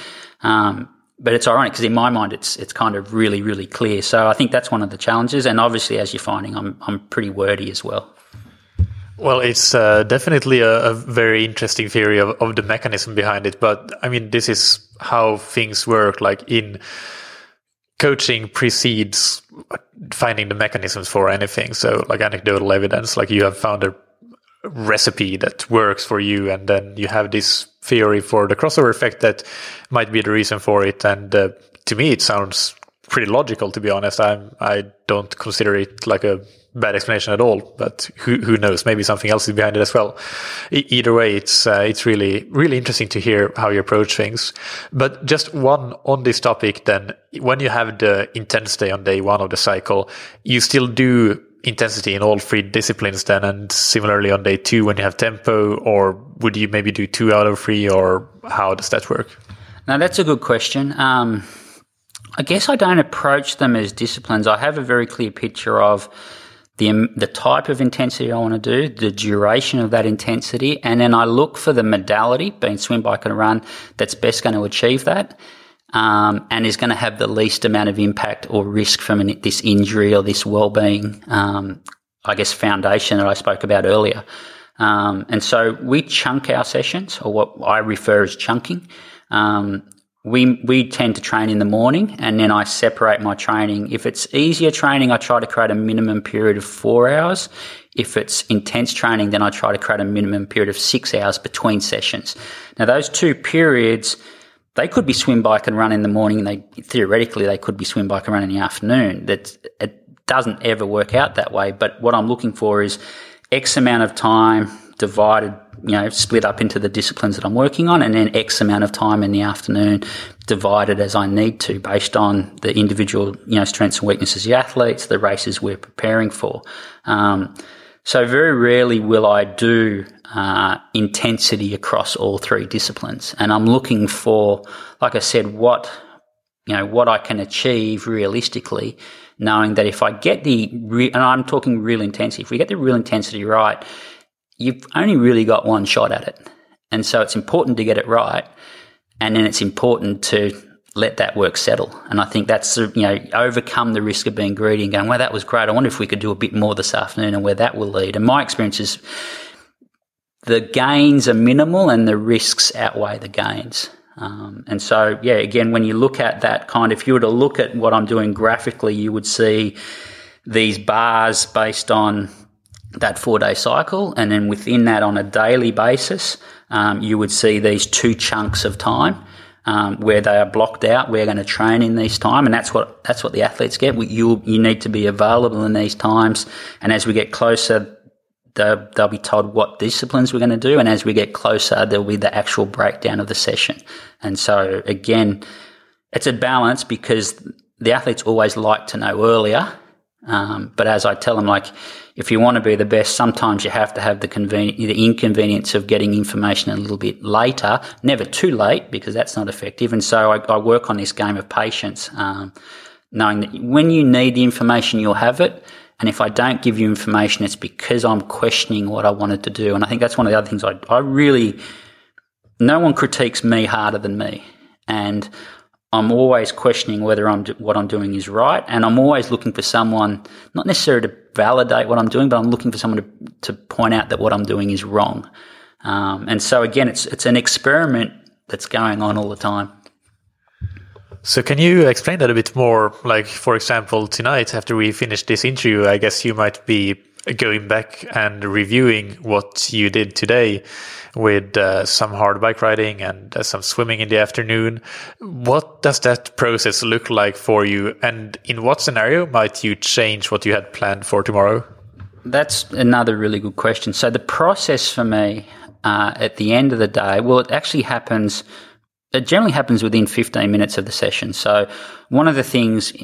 Um, but it's ironic because in my mind, it's, it's kind of really, really clear. So I think that's one of the challenges. And obviously, as you're finding, I'm, I'm pretty wordy as well. Well, it's uh, definitely a, a, very interesting theory of, of the mechanism behind it. But I mean, this is how things work. Like in coaching precedes finding the mechanisms for anything. So, like anecdotal evidence, like you have found a recipe that works for you, and then you have this theory for the crossover effect that might be the reason for it. And uh, to me, it sounds pretty logical. To be honest, I'm I don't consider it like a bad explanation at all, but who, who knows? Maybe something else is behind it as well. E- either way, it's, uh, it's really, really interesting to hear how you approach things. But just one on this topic, then when you have the intensity on day one of the cycle, you still do intensity in all three disciplines then and similarly on day two when you have tempo or would you maybe do two out of three or how does that work now that's a good question um, i guess i don't approach them as disciplines i have a very clear picture of the, the type of intensity I want to do, the duration of that intensity, and then I look for the modality, being swim, bike, and run, that's best going to achieve that. Um, and is going to have the least amount of impact or risk from an, this injury or this well-being, um, I guess, foundation that I spoke about earlier. Um, and so we chunk our sessions, or what I refer as chunking. Um, we we tend to train in the morning and then I separate my training. If it's easier training, I try to create a minimum period of four hours. If it's intense training, then I try to create a minimum period of six hours between sessions. Now those two periods, they could be swim, bike and run in the morning and they theoretically they could be swim, bike and run in the afternoon. That it doesn't ever work out that way. But what I'm looking for is X amount of time divided you know, split up into the disciplines that I'm working on and then X amount of time in the afternoon divided as I need to based on the individual, you know, strengths and weaknesses of the athletes, the races we're preparing for. Um, so very rarely will I do uh, intensity across all three disciplines, and I'm looking for, like I said, what you know what I can achieve realistically, knowing that if I get the re- and I'm talking real intensity, if we get the real intensity right, you've only really got one shot at it. And so it's important to get it right. And then it's important to let that work settle. And I think that's, you know, overcome the risk of being greedy and going, well, that was great. I wonder if we could do a bit more this afternoon and where that will lead. And my experience is the gains are minimal and the risks outweigh the gains. Um, and so, yeah, again, when you look at that kind, if you were to look at what I'm doing graphically, you would see these bars based on that four day cycle. And then within that, on a daily basis, um, you would see these two chunks of time. um, where they are blocked out. We're going to train in these time, and that's what that's what the athletes get. You you need to be available in these times, and as we get closer, they'll, they'll be told what disciplines we're going to do, and as we get closer, there'll be the actual breakdown of the session. And so again, it's a balance because the athletes always like to know earlier. Um, but as I tell them, like, if you want to be the best, sometimes you have to have the the inconvenience of getting information a little bit later, never too late because that's not effective. And so I, I work on this game of patience, um, knowing that when you need the information, you'll have it. And if I don't give you information, it's because I'm questioning what I wanted to do. And I think that's one of the other things I, I really, no one critiques me harder than me. And I'm always questioning whether I'm what I'm doing is right, and I'm always looking for someone, not necessarily to validate what I'm doing, but I'm looking for someone to, to point out that what I'm doing is wrong. Um, and so again, it's it's an experiment that's going on all the time. So can you explain that a bit more? Like, for example, tonight after we finish this interview, I guess you might be going back and reviewing what you did today with uh, some hard bike riding and uh, some swimming in the afternoon. What does that process look like for you? And in what scenario might you change what you had planned for tomorrow? That's another really good question. So, the process for me uh, at the end of the day, well, it actually happens, it generally happens within 15 minutes of the session. So, one of the things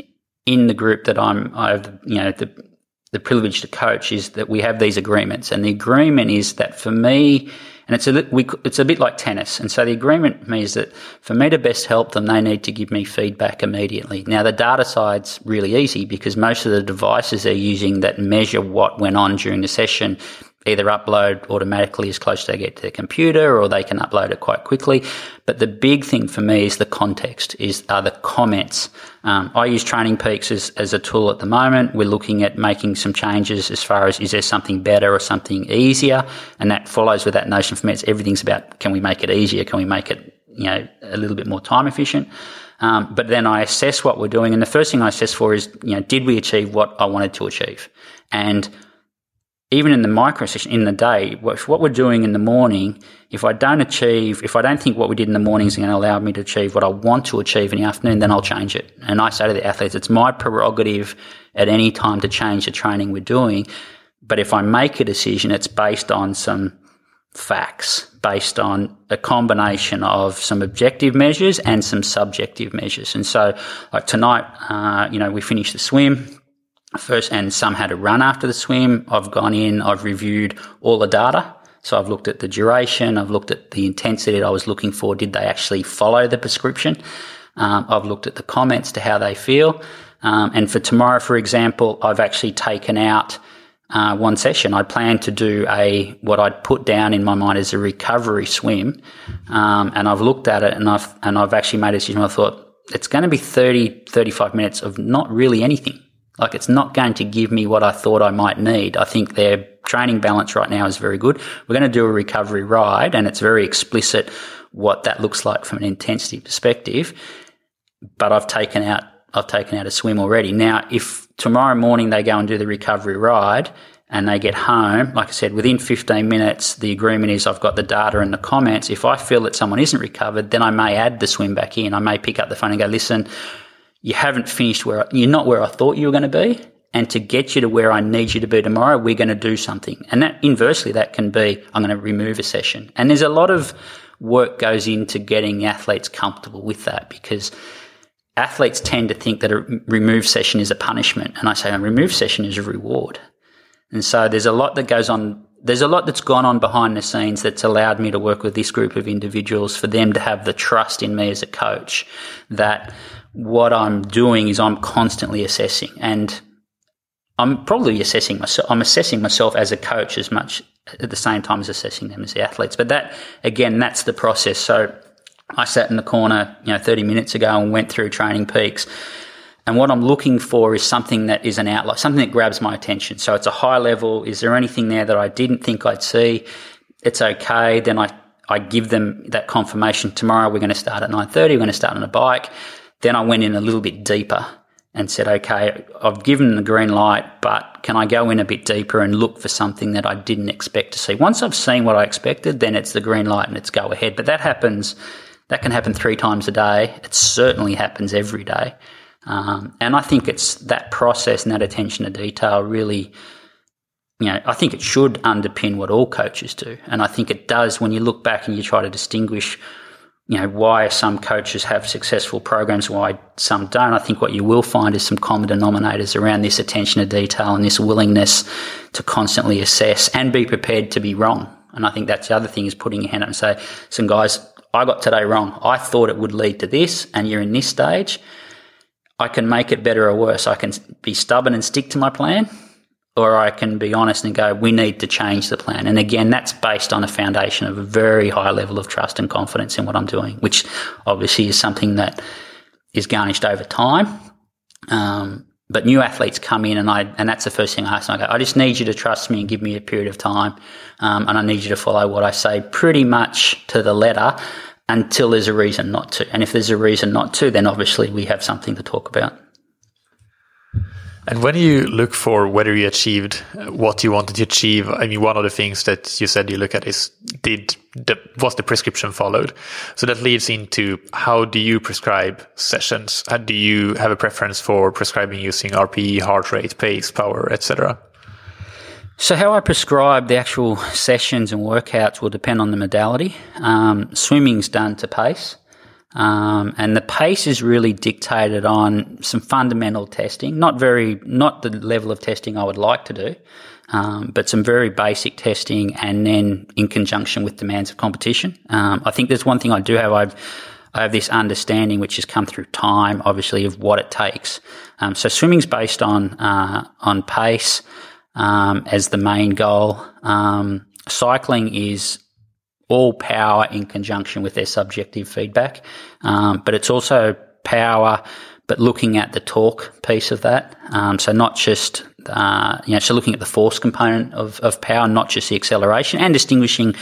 in the group that I'm, I have, you know, the, the privilege to coach is that we have these agreements. And the agreement is that for me, and it's a, we, it's a bit like tennis. And so the agreement means that for me to best help them, they need to give me feedback immediately. Now, the data side's really easy because most of the devices they're using that measure what went on during the session either upload automatically as close as they get to their computer or they can upload it quite quickly. But the big thing for me is the context, is are the comments. Um, I use Training Peaks as, as a tool at the moment. We're looking at making some changes as far as is there something better or something easier? And that follows with that notion for me. It's everything's about can we make it easier? Can we make it, you know, a little bit more time efficient? Um, but then I assess what we're doing. And the first thing I assess for is, you know, did we achieve what I wanted to achieve? And even in the micro session in the day, what, we're doing in the morning, if I don't achieve, if I don't think what we did in the morning is going to allow me to achieve what I want to achieve in the afternoon, then I'll change it. And I say to the athletes, it's my prerogative at any time to change the training we're doing. But if I make a decision, it's based on some facts, based on a combination of some objective measures and some subjective measures. And so, like tonight, uh, you know, we finished the swim first, and some had a run after the swim. I've gone in, I've reviewed all the data. So I've looked at the duration, I've looked at the intensity that I was looking for. Did they actually follow the prescription? Um, I've looked at the comments to how they feel. Um, and for tomorrow, for example, I've actually taken out uh, one session. I plan to do a what I'd put down in my mind as a recovery swim, um, and I've looked at it and I've and I've actually made a decision. I thought it's going to be 30, 35 minutes of not really anything. Like it's not going to give me what I thought I might need. I think their training balance right now is very good. We're going to do a recovery ride and it's very explicit what that looks like from an intensity perspective. But I've taken out, I've taken out a swim already. Now, if tomorrow morning they go and do the recovery ride and they get home, like I said, within 15 minutes, the agreement is I've got the data and the comments. If I feel that someone isn't recovered, then I may add the swim back in. I may pick up the phone and go, listen, you haven't finished where you're not where I thought you were going to be. And to get you to where I need you to be tomorrow, we're going to do something. And that inversely, that can be, I'm going to remove a session. And there's a lot of work goes into getting athletes comfortable with that because athletes tend to think that a remove session is a punishment. And I say a remove session is a reward. And so there's a lot that goes on. There's a lot that's gone on behind the scenes that's allowed me to work with this group of individuals for them to have the trust in me as a coach that what I'm doing is I'm constantly assessing and I'm probably assessing myself. I'm assessing myself as a coach as much at the same time as assessing them as the athletes. But that, again, that's the process. So I sat in the corner, you know, 30 minutes ago and went through training peaks. And what I'm looking for is something that is an outlier, something that grabs my attention. So it's a high level. Is there anything there that I didn't think I'd see? It's okay. Then I, I give them that confirmation. Tomorrow we're going to start at 9.30. We're going to start on a bike. Then I went in a little bit deeper and said, okay, I've given the green light, but can I go in a bit deeper and look for something that I didn't expect to see? Once I've seen what I expected, then it's the green light and it's go ahead. But that happens That can happen three times a day. It certainly happens every day. Um, and I think it's that process and that attention to detail really, you know, I think it should underpin what all coaches do. And I think it does when you look back and you try to distinguish, you know, why some coaches have successful programs, why some don't. I think what you will find is some common denominators around this attention to detail and this willingness to constantly assess and be prepared to be wrong. And I think that's the other thing is putting your hand up and say, some guys, I got today wrong. I thought it would lead to this, and you're in this stage I can make it better or worse. I can be stubborn and stick to my plan, or I can be honest and go, we need to change the plan. And again, that's based on a foundation of a very high level of trust and confidence in what I'm doing, which obviously is something that is garnished over time. Um, but new athletes come in, and I and that's the first thing I ask. I go, I just need you to trust me and give me a period of time, um, and I need you to follow what I say pretty much to the letter until there's a reason not to. And if there's a reason not to, then obviously we have something to talk about. And when you look for whether you achieved uh, what you wanted to achieve, I mean, one of the things that you said you look at is did the, was the prescription followed? So that leads into how do you prescribe sessions? Do you have a preference for prescribing using RPE, heart rate, pace, power, etc.? So, how I prescribe the actual sessions and workouts will depend on the modality. Um, swimming's done to pace, um, and the pace is really dictated on some fundamental testing. Not very, not the level of testing I would like to do, um, but some very basic testing, and then in conjunction with demands of competition. Um, I think there's one thing I do have. I've I have this understanding which has come through time, obviously, of what it takes. Um, so swimming's based on uh, on pace um, as the main goal. Um, cycling is all power in conjunction with their subjective feedback, um, but it's also power, but looking at the torque piece of that. Um, so not just uh, you know, so looking at the force component of, of power, not just the acceleration, and distinguishing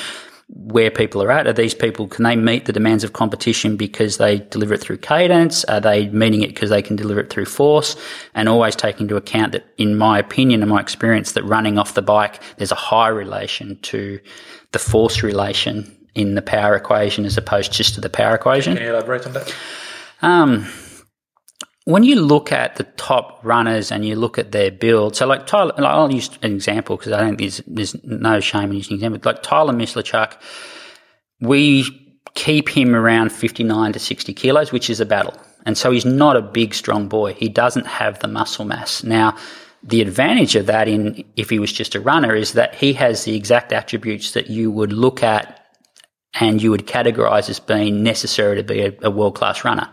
where people are at. Are these people, can they meet the demands of competition because they deliver it through cadence? Are they meeting it because they can deliver it through force? And always take into account that, in my opinion and my experience, that running off the bike, there's a high relation to the force relation in the power equation as opposed just to the power equation. Can you elaborate on that? Um, when you look at the top runners and you look at their build, so like Tyler, I'll use an example because I think there's, there's no shame in using an example. Like Tyler Mislawchuk, we keep him around 59 to 60 kilos, which is a battle. And so he's not a big, strong boy. He doesn't have the muscle mass. Now, the advantage of that in if he was just a runner is that he has the exact attributes that you would look at and you would categorize as being necessary to be a, a world class runner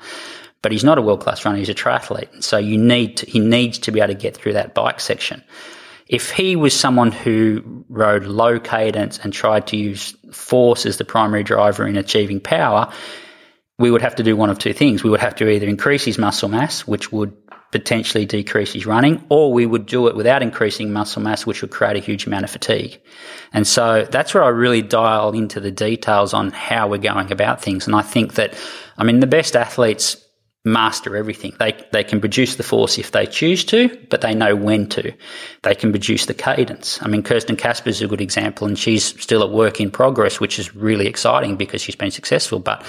but he's not a world class runner. He's a triathlete. So you need to, he needs to be able to get through that bike section. If he was someone who rode low cadence and tried to use force as the primary driver in achieving power, we would have to do one of two things. We would have to either increase his muscle mass, which would potentially decrease his running, or we would do it without increasing muscle mass, which would create a huge amount of fatigue. And so that's where I really dial into the details on how we're going about things. And I think that, I mean, the best athletes master everything. They they can produce the force if they choose to, but they know when to. They can produce the cadence. I mean, Kirsten Kasper is a good example, and she's still at work in progress, which is really exciting because she's been successful. But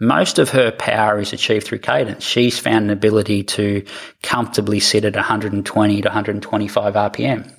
most of her power is achieved through cadence. She's found an ability to comfortably sit at 120 to 125 RPM.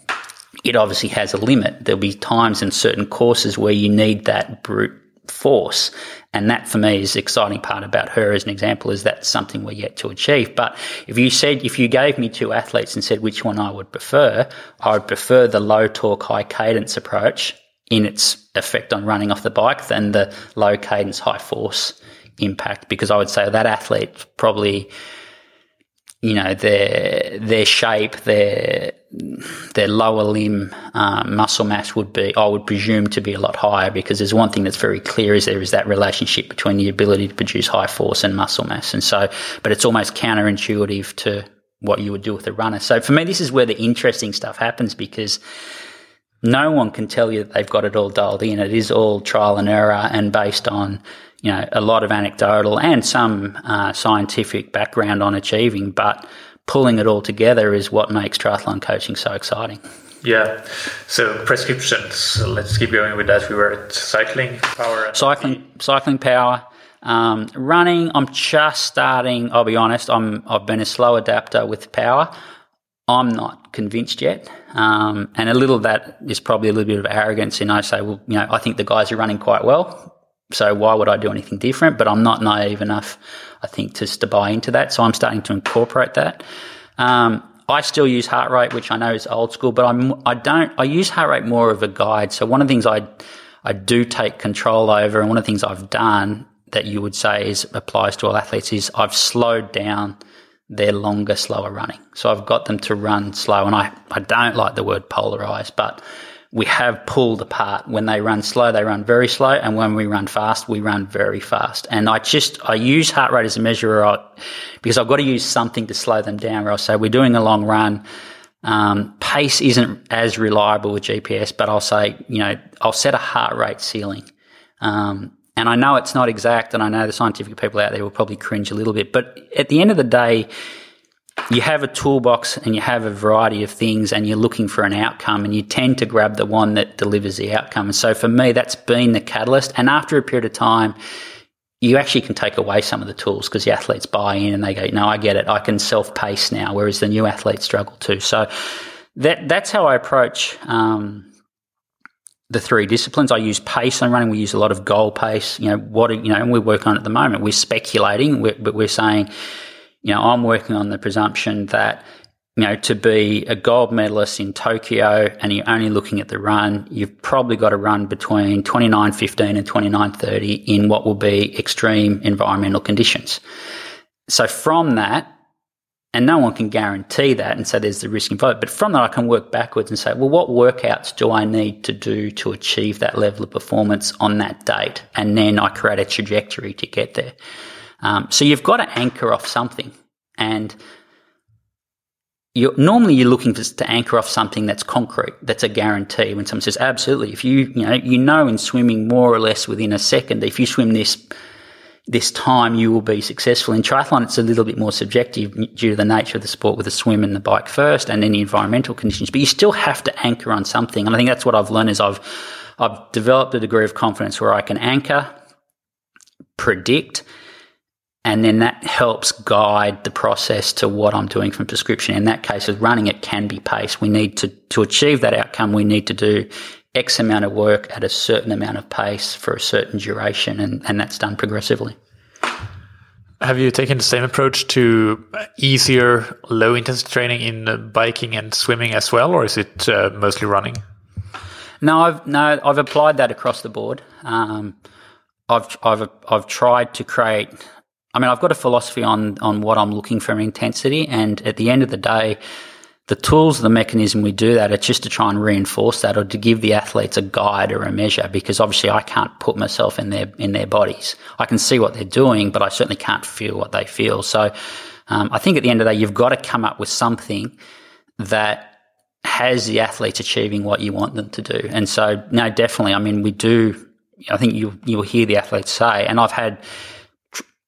It obviously has a limit. There'll be times in certain courses where you need that brute force. And that for me is the exciting part about her as an example is that's something we're yet to achieve. But if you said, if you gave me two athletes and said which one I would prefer, I would prefer the low torque, high cadence approach in its effect on running off the bike than the low cadence, high force impact because I would say that athlete probably you know their their shape, their their lower limb um, muscle mass would be, I would presume, to be a lot higher because there's one thing that's very clear is there is that relationship between the ability to produce high force and muscle mass, and so, but it's almost counterintuitive to what you would do with a runner. So for me, this is where the interesting stuff happens because no one can tell you that they've got it all dialed in. It is all trial and error and based on you know, a lot of anecdotal and some uh, scientific background on achieving, but pulling it all together is what makes triathlon coaching so exciting. Yeah. So prescriptions. let's keep going with that. We were at cycling power. Cycling, cycling power. Um, running, I'm just starting. I'll be honest. I'm I've been a slow adapter with power. I'm not convinced yet, um, and a little of that is probably a little bit of arrogance. And I say, well, you know, I think the guys are running quite well, so why would I do anything different? But I'm not naive enough, I think, to to buy into that. So I'm starting to incorporate that. Um, I still use heart rate, which I know is old school, but I'm I don't I use heart rate more of a guide. So one of the things I I do take control over, and one of the things I've done that you would say is applies to all athletes is I've slowed down their longer, slower running. So I've got them to run slow, and I I don't like the word polarized, but we have pulled apart. When they run slow, they run very slow, and when we run fast, we run very fast. And I just I use heart rate as a measure because I've got to use something to slow them down. Where I'll say we're doing a long run. Um, pace isn't as reliable with GPS, but I'll say you know I'll set a heart rate ceiling. Um, and I know it's not exact, and I know the scientific people out there will probably cringe a little bit, but at the end of the day, you have a toolbox and you have a variety of things and you're looking for an outcome and you tend to grab the one that delivers the outcome. And so for me, that's been the catalyst. And after a period of time, you actually can take away some of the tools because the athletes buy in and they go, no, I get it. I can self pace now, whereas the new athletes struggle too. So that, that's how I approach, um, the three disciplines. I use pace on running. We use a lot of goal pace. You know, what, you know, and we're working on at the moment. We're speculating, but we're saying, you know, I'm working on the presumption that, you know, to be a gold medalist in Tokyo and you're only looking at the run, you've probably got to run between 29.15 and 29.30 in what will be extreme environmental conditions. So from that, and no one can guarantee that, and so there's the risk involved. But from that, I can work backwards and say, well, what workouts do I need to do to achieve that level of performance on that date? And then I create a trajectory to get there. Um, so you've got to anchor off something, and you're, normally you're looking for, to anchor off something that's concrete, that's a guarantee. When someone says, "Absolutely," if you you know you know in swimming more or less within a second, if you swim this this time, you will be successful. In triathlon, it's a little bit more subjective due to the nature of the sport with the swim and the bike first, and the environmental conditions. But you still have to anchor on something, and I think that's what I've learned is I've I've developed a degree of confidence where I can anchor, predict, and then that helps guide the process to what I'm doing from prescription. In that case, with running, it can be pace. We need to, to achieve that outcome, we need to do X amount of work at a certain amount of pace for a certain duration, and, and that's done progressively. Have you taken the same approach to easier low intensity training in biking and swimming as well, or is it uh, mostly running? No, I've no, I've applied that across the board. Um, I've I've I've tried to create I mean, I've got a philosophy on on what I'm looking for in intensity, and at the end of the day, the tools, the mechanism we do that, it's just to try and reinforce that or to give the athletes a guide or a measure because obviously I can't put myself in their in their bodies. I can see what they're doing, but I certainly can't feel what they feel. So um, I think at the end of the day, you've got to come up with something that has the athletes achieving what you want them to do. And so, no, definitely. I mean, we do. I think you you'll hear the athletes say, and I've had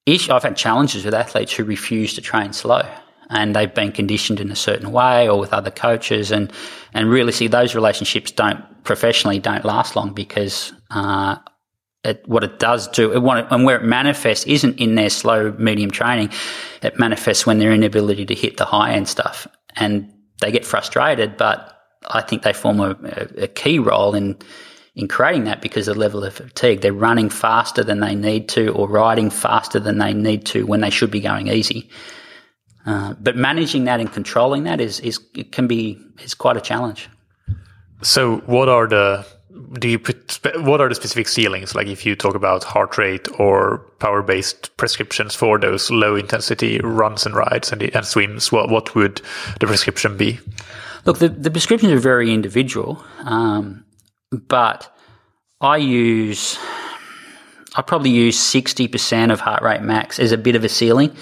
I've had challenges with athletes who refuse to train slow and they've been conditioned in a certain way or with other coaches and, and really see those relationships don't professionally don't last long because, uh, it, what it does do, it, and where it manifests isn't in their slow, medium training. It manifests when their inability to hit the high end stuff, and they get frustrated. But I think they form a, a key role in in creating that because of the level of fatigue. They're running faster than they need to or riding faster than they need to when they should be going easy. Uh, but managing that and controlling that is, is it can be is quite a challenge. So, what are the do you put what are the specific ceilings? Like if you talk about heart rate or power based prescriptions for those low intensity runs and rides and, and swims, what what would the prescription be? Look, the, the prescriptions are very individual. Um, but I use, I probably use 60% of heart rate max as a bit of a ceiling.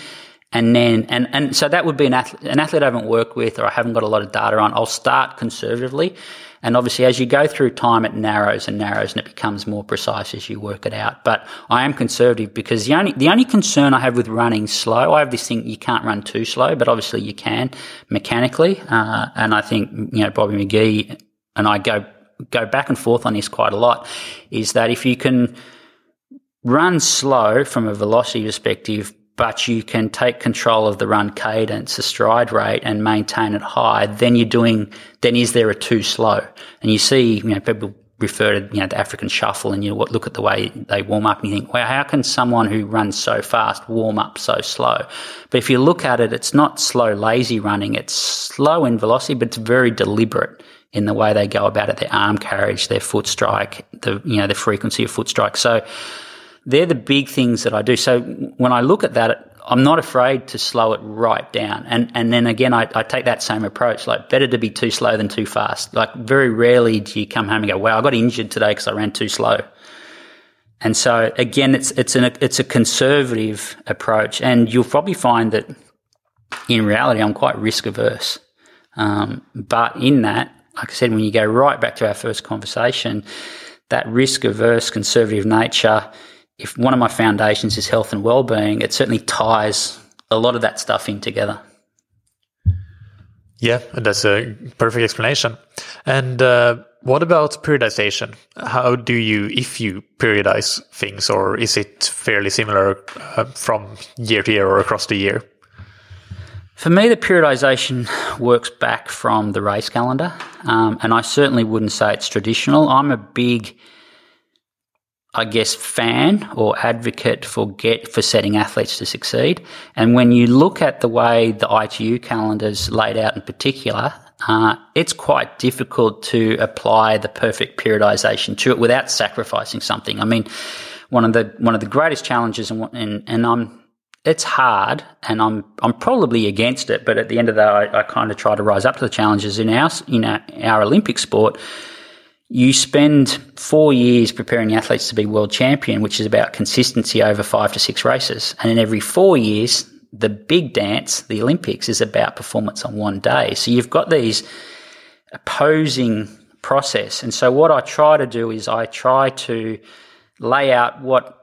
And then, and, and so that would be an athlete, an athlete I haven't worked with or I haven't got a lot of data on. I'll start conservatively. And obviously, as you go through time, it narrows and narrows and it becomes more precise as you work it out. But I am conservative because the only, the only concern I have with running slow, I have this thing, you can't run too slow, but obviously you can mechanically. Uh, and I think, you know, Bobby McGee and I go go back and forth on this quite a lot is that if you can run slow from a velocity perspective, but you can take control of the run cadence, the stride rate, and maintain it high, then you're doing, then is there a too slow? And you see, you know, people refer to, you know, the African shuffle and you look at the way they warm up and you think, well, how can someone who runs so fast warm up so slow? But if you look at it, it's not slow, lazy running. It's slow in velocity, but it's very deliberate in the way they go about it, their arm carriage, their foot strike, the, you know, the frequency of foot strike. So, they're the big things that I do. So when I look at that, I'm not afraid to slow it right down. And, and then again, I, I take that same approach, like better to be too slow than too fast. Like very rarely do you come home and go, wow, I got injured today because I ran too slow. And so again, it's, it's an, it's a conservative approach. And you'll probably find that in reality, I'm quite risk averse. Um, but in that, like I said, when you go right back to our first conversation, that risk averse conservative nature, if one of my foundations is health and well-being, it certainly ties a lot of that stuff in together. Yeah, that's a perfect explanation. And uh, what about periodization? How do you, if you periodize things, or is it fairly similar uh, from year to year or across the year? For me, the periodization works back from the race calendar, um, and I certainly wouldn't say it's traditional. I'm a big I guess, fan or advocate for get for setting athletes to succeed. And when you look at the way the ITU calendar is laid out in particular, uh, it's quite difficult to apply the perfect periodization to it without sacrificing something. I mean, one of the one of the greatest challenges, and and, and I'm it's hard, and I'm I'm probably against it, but at the end of the day, I, I kind of try to rise up to the challenges in our in our, our Olympic sport you spend four years preparing athletes to be world champion, which is about consistency over five to six races. And in every four years, the big dance, the Olympics, is about performance on one day. So you've got these opposing process. And so what I try to do is I try to lay out what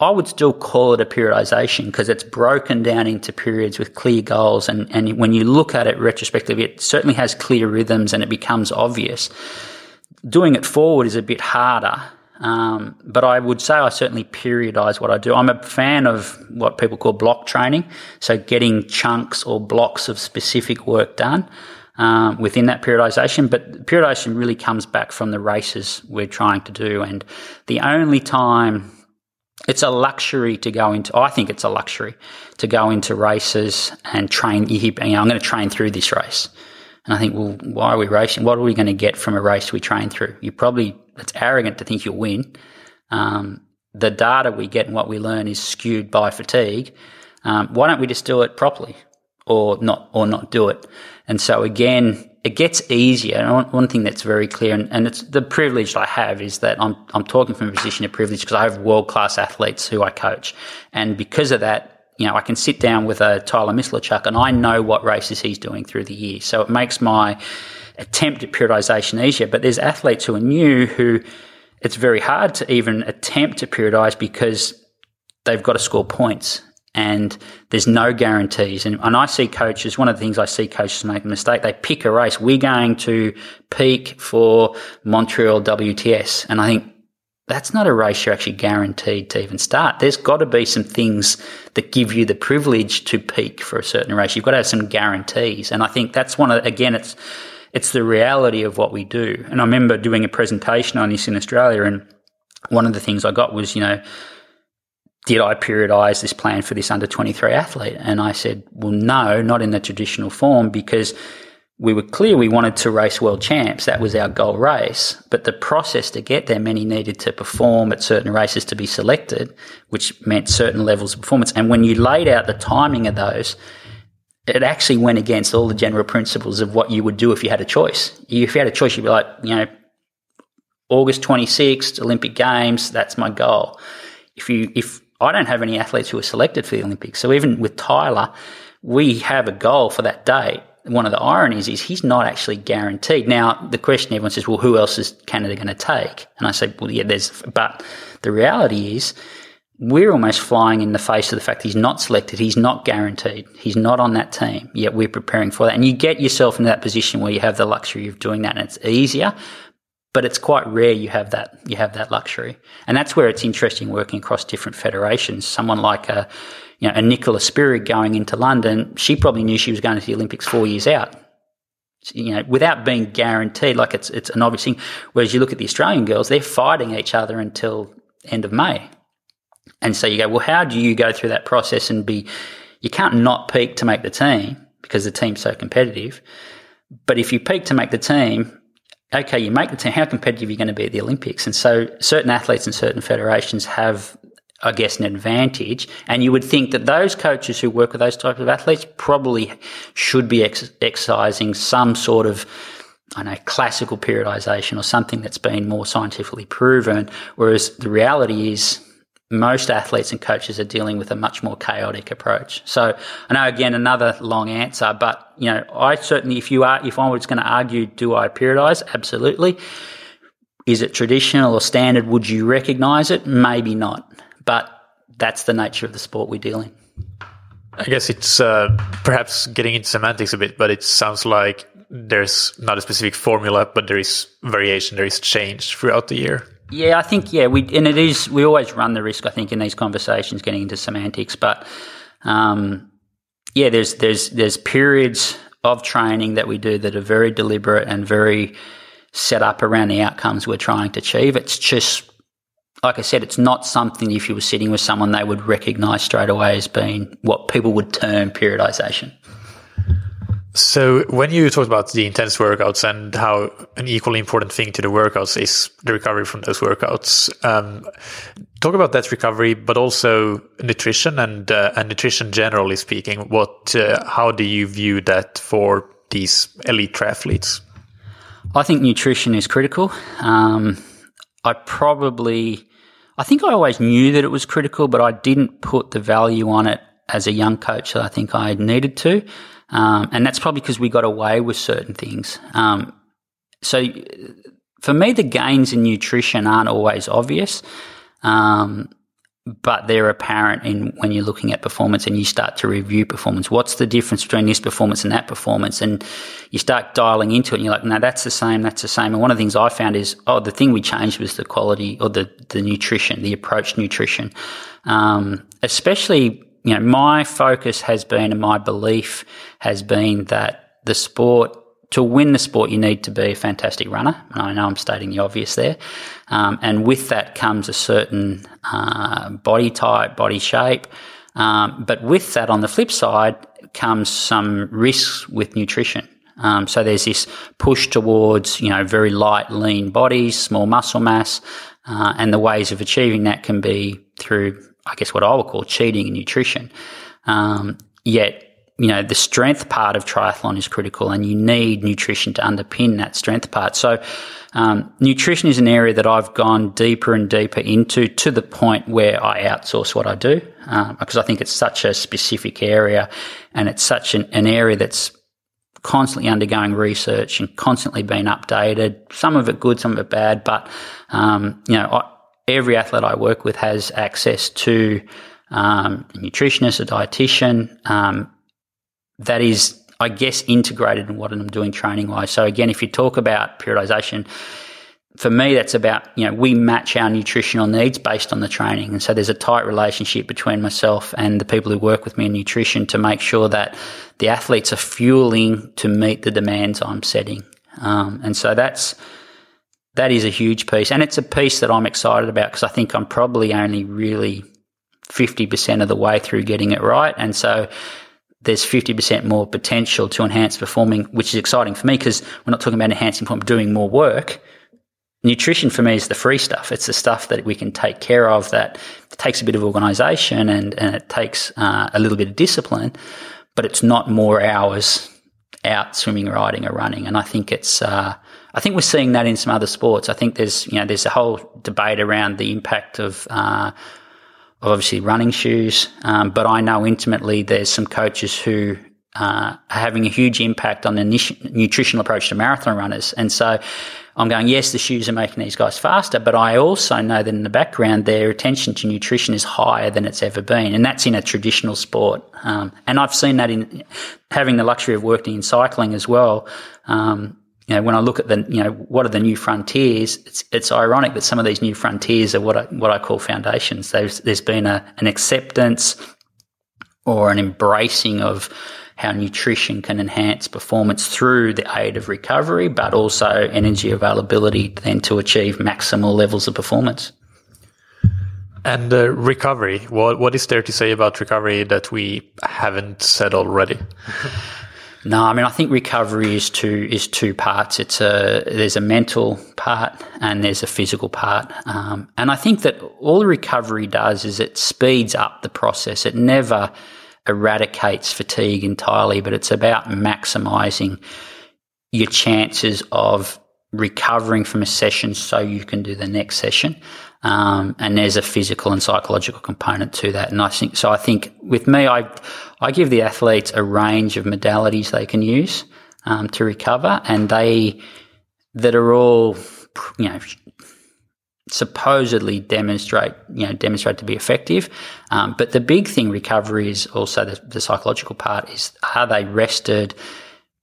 I would still call it a periodization because it's broken down into periods with clear goals. And, and when you look at it retrospectively, it certainly has clear rhythms and it becomes obvious doing it forward is a bit harder. Um, but I would say I certainly periodize what I do. I'm a fan of what people call block training. So getting chunks or blocks of specific work done um, within that periodization. But periodization really comes back from the races we're trying to do. And the only time it's a luxury to go into, I think it's a luxury to go into races and train. You know, I'm going to train through this race. And I think, well, why are we racing? What are we going to get from a race we train through? You probably, it's arrogant to think you'll win. Um, the data we get and what we learn is skewed by fatigue. Um, why don't we just do it properly or not, or not do it? And so again, it gets easier. And one thing that's very clear, and, and it's the privilege I have is that I'm, I'm talking from a position of privilege because I have world class athletes who I coach. And because of that, you know, I can sit down with a Tyler Mislawchuk and I know what races he's doing through the year. So it makes my attempt at periodization easier. But there's athletes who are new who it's very hard to even attempt to periodize because they've got to score points and there's no guarantees. And, and I see coaches, one of the things I see coaches make a mistake, they pick a race. We're going to peak for Montreal WTS. And I think that's not a race you're actually guaranteed to even start. There's got to be some things that give you the privilege to peak for a certain race. You've got to have some guarantees. And I think that's one of, again, it's, it's the reality of what we do. And I remember doing a presentation on this in Australia and one of the things I got was, you know, did I periodize this plan for this under 23 athlete? And I said, well, no, not in the traditional form because we were clear we wanted to race world champs. That was our goal race. But the process to get there he needed to perform at certain races to be selected, which meant certain levels of performance. And when you laid out the timing of those, it actually went against all the general principles of what you would do if you had a choice. If you had a choice, you'd be like, you know, August 26th, Olympic Games, that's my goal. If you, if I don't have any athletes who are selected for the Olympics, so even with Tyler, we have a goal for that date one of the ironies is he's not actually guaranteed. Now, the question everyone says, well, who else is Canada going to take? And I say, well, yeah, there's, but the reality is we're almost flying in the face of the fact he's not selected. He's not guaranteed. He's not on that team. Yet we're preparing for that. And you get yourself into that position where you have the luxury of doing that and it's easier. But it's quite rare you have that you have that luxury, and that's where it's interesting working across different federations. Someone like a you know a Nicola Spirig going into London, she probably knew she was going to the Olympics four years out. You know, without being guaranteed, like it's it's an obvious thing. Whereas you look at the Australian girls, they're fighting each other until end of May, and so you go, well, how do you go through that process and be? You can't not peak to make the team because the team's so competitive. But if you peak to make the team, okay, you make the team, how competitive are you going to be at the Olympics? And so certain athletes and certain federations have, I guess, an advantage. And you would think that those coaches who work with those types of athletes probably should be ex- exercising some sort of, I know, classical periodization or something that's been more scientifically proven. Whereas the reality is most athletes and coaches are dealing with a much more chaotic approach. So I know again another long answer, but you know, I certainly if you are if I was going to argue do I periodize? Absolutely. Is it traditional or standard? Would you recognize it? Maybe not. But that's the nature of the sport we deal in. I guess it's uh, perhaps getting into semantics a bit, but it sounds like there's not a specific formula, but there is variation, there is change throughout the year. Yeah, I think yeah, we and it is we always run the risk I think in these conversations getting into semantics, but um, yeah, there's there's there's periods of training that we do that are very deliberate and very set up around the outcomes we're trying to achieve. It's just like I said, it's not something if you were sitting with someone they would recognize straight away as being what people would term periodization. So when you talked about the intense workouts and how an equally important thing to the workouts is the recovery from those workouts, um, talk about that recovery, but also nutrition and uh, and nutrition generally speaking. What uh, how do you view that for these elite triathletes? I think nutrition is critical. Um, I probably, I think I always knew that it was critical, but I didn't put the value on it as a young coach that I think I needed to. Um, and that's probably because we got away with certain things. Um, so for me, the gains in nutrition aren't always obvious, um, but they're apparent in when you're looking at performance and you start to review performance. What's the difference between this performance and that performance? And you start dialing into it, and you're like, no, that's the same, that's the same. And one of the things I found is, oh, the thing we changed was the quality or the the nutrition, the approach nutrition, um, especially you know, my focus has been and my belief has been that the sport, to win the sport, you need to be a fantastic runner. And I know I'm stating the obvious there. Um, and with that comes a certain uh, body type, body shape. Um, but with that, on the flip side, comes some risks with nutrition. Um, so there's this push towards, you know, very light, lean bodies, small muscle mass, uh, and the ways of achieving that can be through I guess what I would call cheating in nutrition. Um, yet, you know, the strength part of triathlon is critical and you need nutrition to underpin that strength part. So, um, nutrition is an area that I've gone deeper and deeper into to the point where I outsource what I do um, because I think it's such a specific area and it's such an, an area that's constantly undergoing research and constantly being updated. Some of it good, some of it bad, but um, you know, I, every athlete I work with has access to um, a nutritionist, a dietitian. Um, that is, I guess, integrated in what I'm doing training wise. So again, if you talk about periodization, for me, that's about, you know, we match our nutritional needs based on the training. And so there's a tight relationship between myself and the people who work with me in nutrition to make sure that the athletes are fueling to meet the demands I'm setting. Um, and so that's, that is a huge piece. And it's a piece that I'm excited about because I think I'm probably only really 50% of the way through getting it right. And so there's 50% more potential to enhance performing, which is exciting for me because we're not talking about enhancing performance, doing more work. Nutrition for me is the free stuff. It's the stuff that we can take care of that takes a bit of organization and, and it takes uh, a little bit of discipline, but it's not more hours out swimming, riding, or running. And I think it's, uh, I think we're seeing that in some other sports. I think there's, you know, there's a whole debate around the impact of, uh, of obviously running shoes. Um, but I know intimately there's some coaches who uh, are having a huge impact on the nutritional approach to marathon runners. And so I'm going, yes, the shoes are making these guys faster, but I also know that in the background, their attention to nutrition is higher than it's ever been. And that's in a traditional sport. Um, and I've seen that in having the luxury of working in cycling as well. Um, you know, when I look at the, you know, what are the new frontiers? It's, it's ironic that some of these new frontiers are what I, what I call foundations. There's, there's been a, an acceptance or an embracing of how nutrition can enhance performance through the aid of recovery, but also energy availability then to achieve maximal levels of performance. And uh, recovery, what, what is there to say about recovery that we haven't said already? [laughs] No, I mean I think recovery is two is two parts. It's a there's a mental part and there's a physical part, um, and I think that all recovery does is it speeds up the process. It never eradicates fatigue entirely, but it's about maximising your chances of recovering from a session so you can do the next session. Um, and there's a physical and psychological component to that. And I think so. I think with me, I I give the athletes a range of modalities they can use um, to recover, and they that are all you know supposedly demonstrate you know demonstrate to be effective. Um, but the big thing recovery is also the, the psychological part is are they rested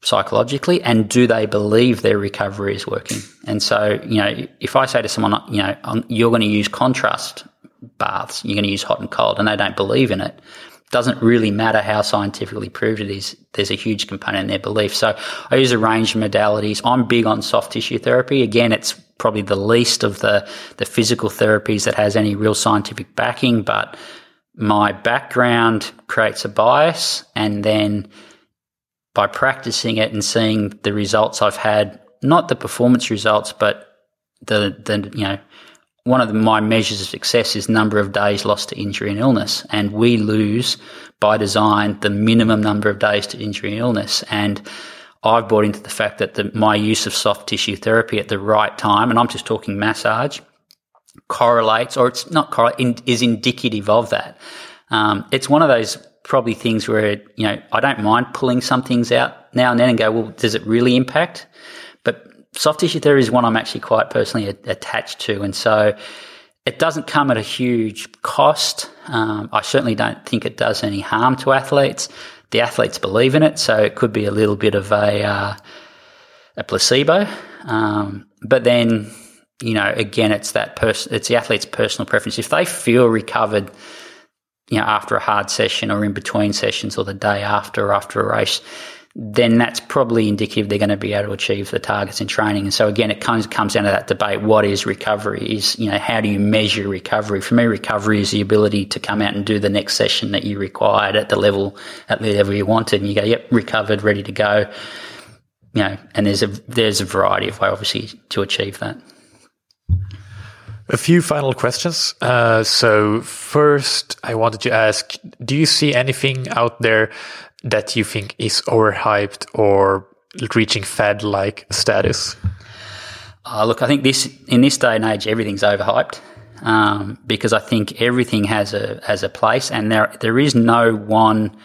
psychologically and do they believe their recovery is working? And so, you know, if I say to someone, you know, you're going to use contrast baths, you're going to use hot and cold, and they don't believe in it, doesn't really matter how scientifically proved it is. There's a huge component in their belief. So I use a range of modalities. I'm big on soft tissue therapy. Again, it's probably the least of the, the physical therapies that has any real scientific backing, but my background creates a bias and then by practicing it and seeing the results I've had, not the performance results, but the, the you know, one of the, my measures of success is number of days lost to injury and illness. And we lose by design the minimum number of days to injury and illness. And I've bought into the fact that the, my use of soft tissue therapy at the right time, and I'm just talking massage, correlates, or it's not correlate, in, is indicative of that. Um, it's one of those probably things where, you know, I don't mind pulling some things out now and then and go, well, does it really impact? But soft tissue therapy is one I'm actually quite personally a- attached to. And so it doesn't come at a huge cost. Um, I certainly don't think it does any harm to athletes. The athletes believe in it, so it could be a little bit of a, uh, a placebo. Um, but then, you know, again, it's that person, it's the athlete's personal preference. If they feel recovered, you know, after a hard session or in between sessions or the day after or after a race, then that's probably indicative they're going to be able to achieve the targets in training. And so again, it comes comes down to that debate: what is recovery? Is you know how do you measure recovery? For me, recovery is the ability to come out and do the next session that you required at the level at the level you wanted, and you go, yep, recovered, ready to go. You know, and there's a there's a variety of way, obviously, to achieve that. A few final questions. Uh, so first, I wanted to ask: Do you see anything out there that you think is overhyped or reaching fad-like status? Uh, look, I think this in this day and age, everything's overhyped um, because I think everything has a has a place, and there there is no one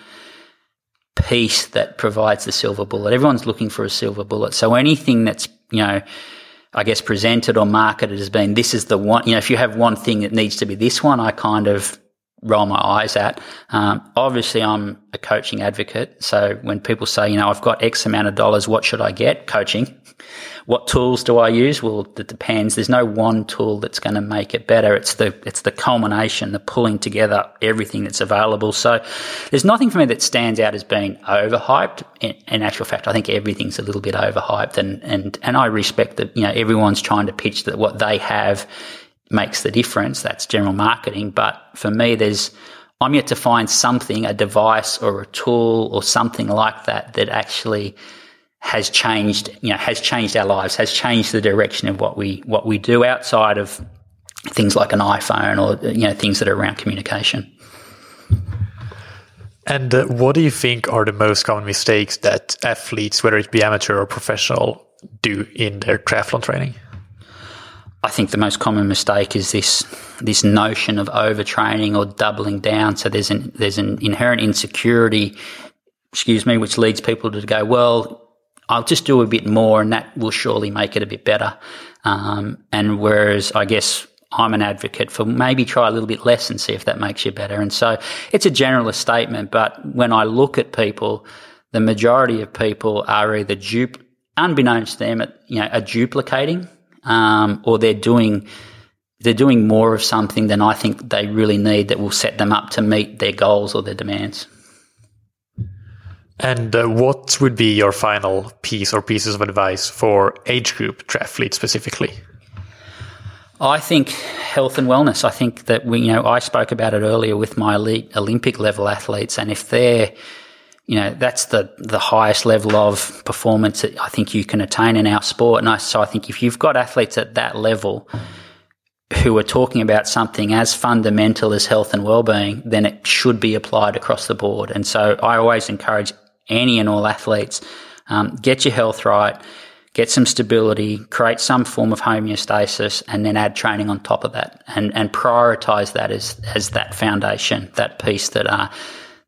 piece that provides the silver bullet. Everyone's looking for a silver bullet. So anything that's you know I guess, presented or marketed as being this is the one, you know, if you have one thing that needs to be this one, I kind of roll my eyes at. Um, obviously, I'm a coaching advocate. So when people say, you know, I've got X amount of dollars, what should I get? Coaching. What tools do I use? Well, it depends. There's no one tool that's going to make it better. It's the it's the culmination, the pulling together everything that's available. So there's nothing for me that stands out as being overhyped. In, in actual fact, I think everything's a little bit overhyped, and and and I respect that. You know, everyone's trying to pitch that what they have makes the difference. That's general marketing. But for me, there's I'm yet to find something, a device or a tool or something like that that actually has changed, you know, has changed our lives, has changed the direction of what we what we do outside of things like an iPhone or you know things that are around communication. And uh, what do you think are the most common mistakes that athletes, whether it be amateur or professional, do in their triathlon training? I think the most common mistake is this this notion of overtraining or doubling down. So there's an there's an inherent insecurity, excuse me, which leads people to go, well, I'll just do a bit more and that will surely make it a bit better. Um, and whereas I guess I'm an advocate for maybe try a little bit less and see if that makes you better. And so it's a generalist statement, but when I look at people, the majority of people are either dupe unbeknownst to them, you know, are duplicating um, or they're doing they're doing more of something than I think they really need that will set them up to meet their goals or their demands. And uh, what would be your final piece or pieces of advice for age group triathletes specifically? I think health and wellness. I think that we, you know, I spoke about it earlier with my elite Olympic level athletes, and if they're, you know, that's the the highest level of performance that I think you can attain in our sport. And I, so I think if you've got athletes at that level who are talking about something as fundamental as health and well-being, then it should be applied across the board. And so I always encourage any and all athletes um, get your health right get some stability, create some form of homeostasis, and then add training on top of that, and and prioritize that as as that foundation, that piece that uh,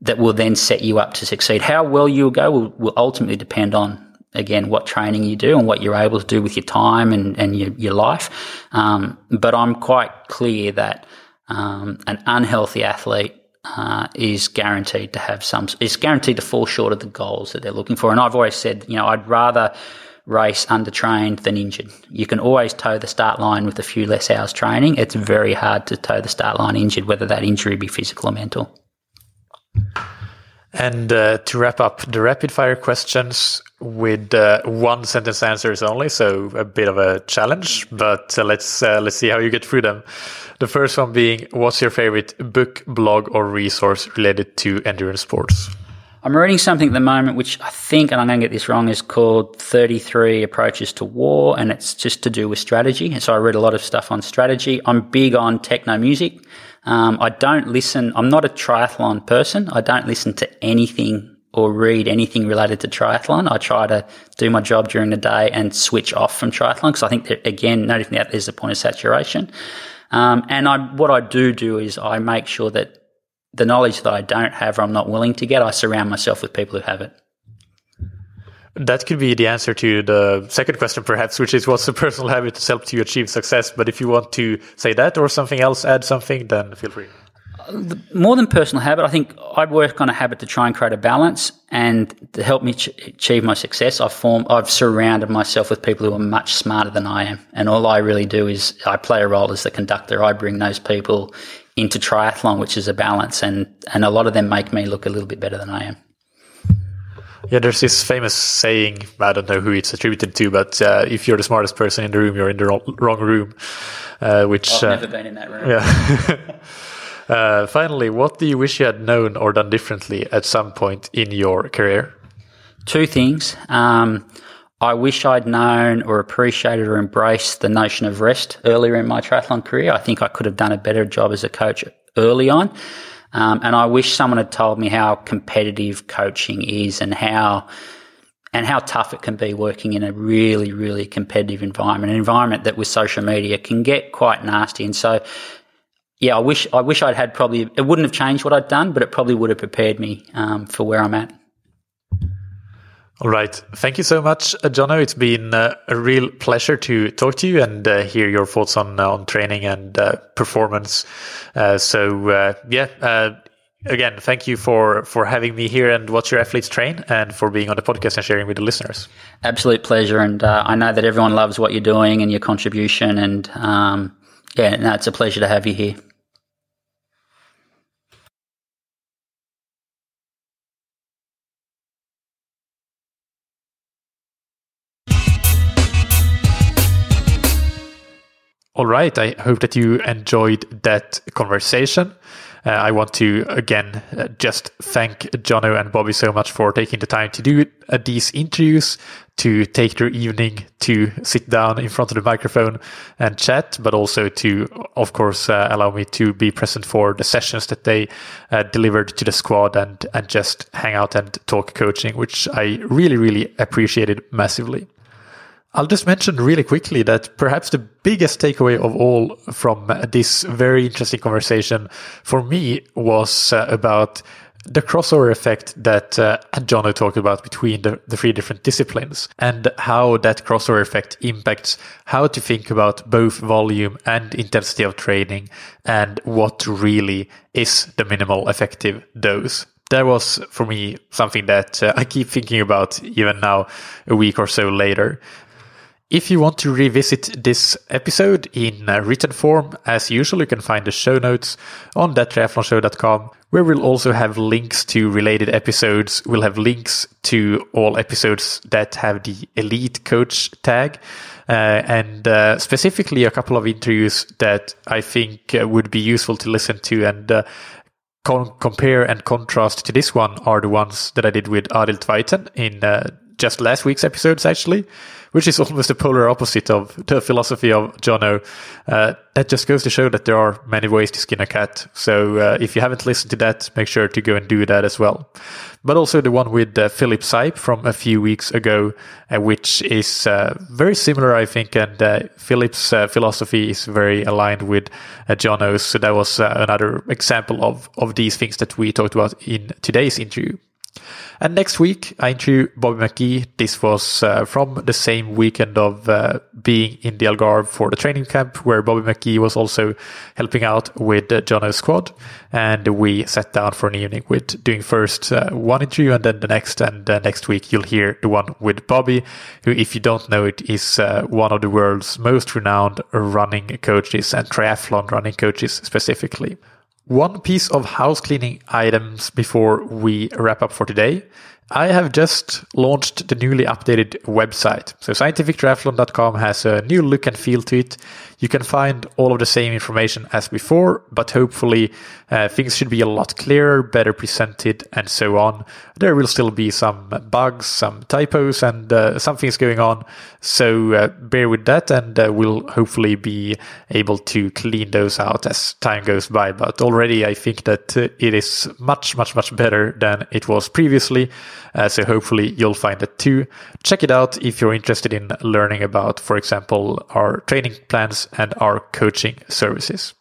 that will then set you up to succeed. How well you'll go will, will ultimately depend on again what training you do and what you're able to do with your time and and your your life. Um, but I'm quite clear that um, an unhealthy athlete uh, is guaranteed to have some is guaranteed to fall short of the goals that they're looking for. And I've always said, you know, I'd rather race undertrained than injured. You can always toe the start line with a few less hours training. It's very hard to toe the start line injured, whether that injury be physical or mental. And uh, to wrap up the rapid fire questions with uh, one sentence answers only, so a bit of a challenge, but uh, let's uh, let's see how you get through them. The first one being, what's your favorite book, blog, or resource related to endurance sports? I'm reading something at the moment, which I think, and I'm going to get this wrong, is called 33 Approaches to War, and it's just to do with strategy. And so I read a lot of stuff on strategy. I'm big on techno music. Um, I don't listen, I'm not a triathlon person. I don't listen to anything or read anything related to triathlon. I try to do my job during the day and switch off from triathlon because I think that, again, noting that there's a point of saturation. Um, and I, what I do do is I make sure that the knowledge that I don't have or I'm not willing to get, I surround myself with people who have it. That could be the answer to the second question, perhaps, which is what's the personal habit to help you achieve success? But if you want to say that or something else, add something, then feel free. More than personal habit, I think I work on a habit to try and create a balance and to help me ch- achieve my success. I've formed, I've surrounded myself with people who are much smarter than I am. And all I really do is I play a role as the conductor. I bring those people into triathlon, which is a balance, and and a lot of them make me look a little bit better than I am. Yeah, there's this famous saying. I don't know who it's attributed to, but uh, if you're the smartest person in the room, you're in the wrong, room. Uh, which I've uh, never been in that room. Yeah. [laughs] Uh, finally, what do you wish you had known or done differently at some point in your career? Two things. Um, I wish I'd known or appreciated or embraced the notion of rest earlier in my triathlon career. I think I could have done a better job as a coach early on. Um, and I wish someone had told me how competitive coaching is and how and how tough it can be working in a really, really competitive environment, an environment that with social media can get quite nasty. And so, yeah, I wish I wish I'd had probably it wouldn't have changed what I'd done, but it probably would have prepared me um, for where I'm at. All right. Thank you so much, uh, Jono. It's been uh, a real pleasure to talk to you and uh, hear your thoughts on uh, on training and uh, performance. So yeah, again, thank you for for having me here and watch your athletes train and for being on the podcast and sharing with the listeners. Absolute pleasure, and I know that everyone loves what you're doing and your contribution. And um, yeah, no, it's a pleasure to have you here. All right. I hope that you enjoyed that conversation. Uh, I want to again uh, just thank Jono and Bobby so much for taking the time to do uh, these interviews, to take their evening to sit down in front of the microphone and chat, but also to, of course, uh, allow me to be present for the sessions that they uh, delivered to the squad and and just hang out and talk coaching, which I really really appreciated massively. I'll just mention really quickly that perhaps the biggest takeaway of all from this very interesting conversation for me was uh, about the crossover effect that uh, Jono talked about between the, the three different disciplines and how that crossover effect impacts how to think about both volume and intensity of training and what really is the minimal effective dose that was for me something that uh, I keep thinking about even now, a week or so later. If you want to revisit this episode in written form, as usual, you can find the show notes on thattriathlonshow.com, where we'll also have links to related episodes. We'll have links to all episodes that have the elite coach tag. Uh, and uh, specifically a couple of interviews that I think uh, would be useful to listen to and uh, con- compare and contrast to this one are the ones that I did with Arild Tveiten in uh, just last week's episodes, actually which is almost the polar opposite of the philosophy of Jono. Uh, that just goes to show that there are many ways to skin a cat. So uh, if you haven't listened to that, make sure to go and do that as well. But also the one with uh, Philip Seipp from a few weeks ago, uh, which is uh, very similar, I think. And uh, Philip's philosophy is very aligned with Jono's. So that was another example of, of these things that we talked about in today's interview. And next week, I interview Bobby McGee. This was uh, from the same weekend of uh, being in the Algarve for the training camp, where Bobby McGee was also helping out with the Jono squad. And we sat down for an evening with doing first uh, one interview and then the next. And uh, next week, you'll hear the one with Bobby, who, if you don't know it, is uh, one of the world's most renowned running coaches and triathlon running coaches specifically. One piece of house cleaning items before we wrap up for today. I have just launched the newly updated website. So scientifictriathlon.com has a new look and feel to it. You can find all of the same information as before, but hopefully uh, things should be a lot clearer, better presented, and so on. There will still be some bugs, some typos, and uh, some things going on. So uh, bear with that, and uh, we'll hopefully be able to clean those out as time goes by. But already, I think that it is much, much, much better than it was previously. Uh, so hopefully, you'll find it too. Check it out if you're interested in learning about, for example, our training plans and our coaching services.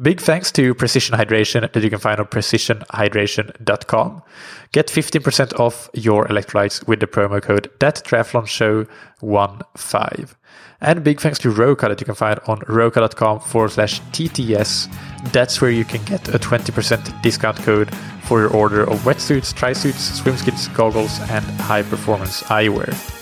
Big thanks to Precision Hydration that you can find on precisionhydration.com. Get 15% off your electrolytes with the promo code ThatTriathlonShow15. And big thanks to Roka that you can find on roka.com forward slash TTS. That's where you can get a 20% discount code for your order of wetsuits, tri-suits, swimskins, goggles, and high performance eyewear.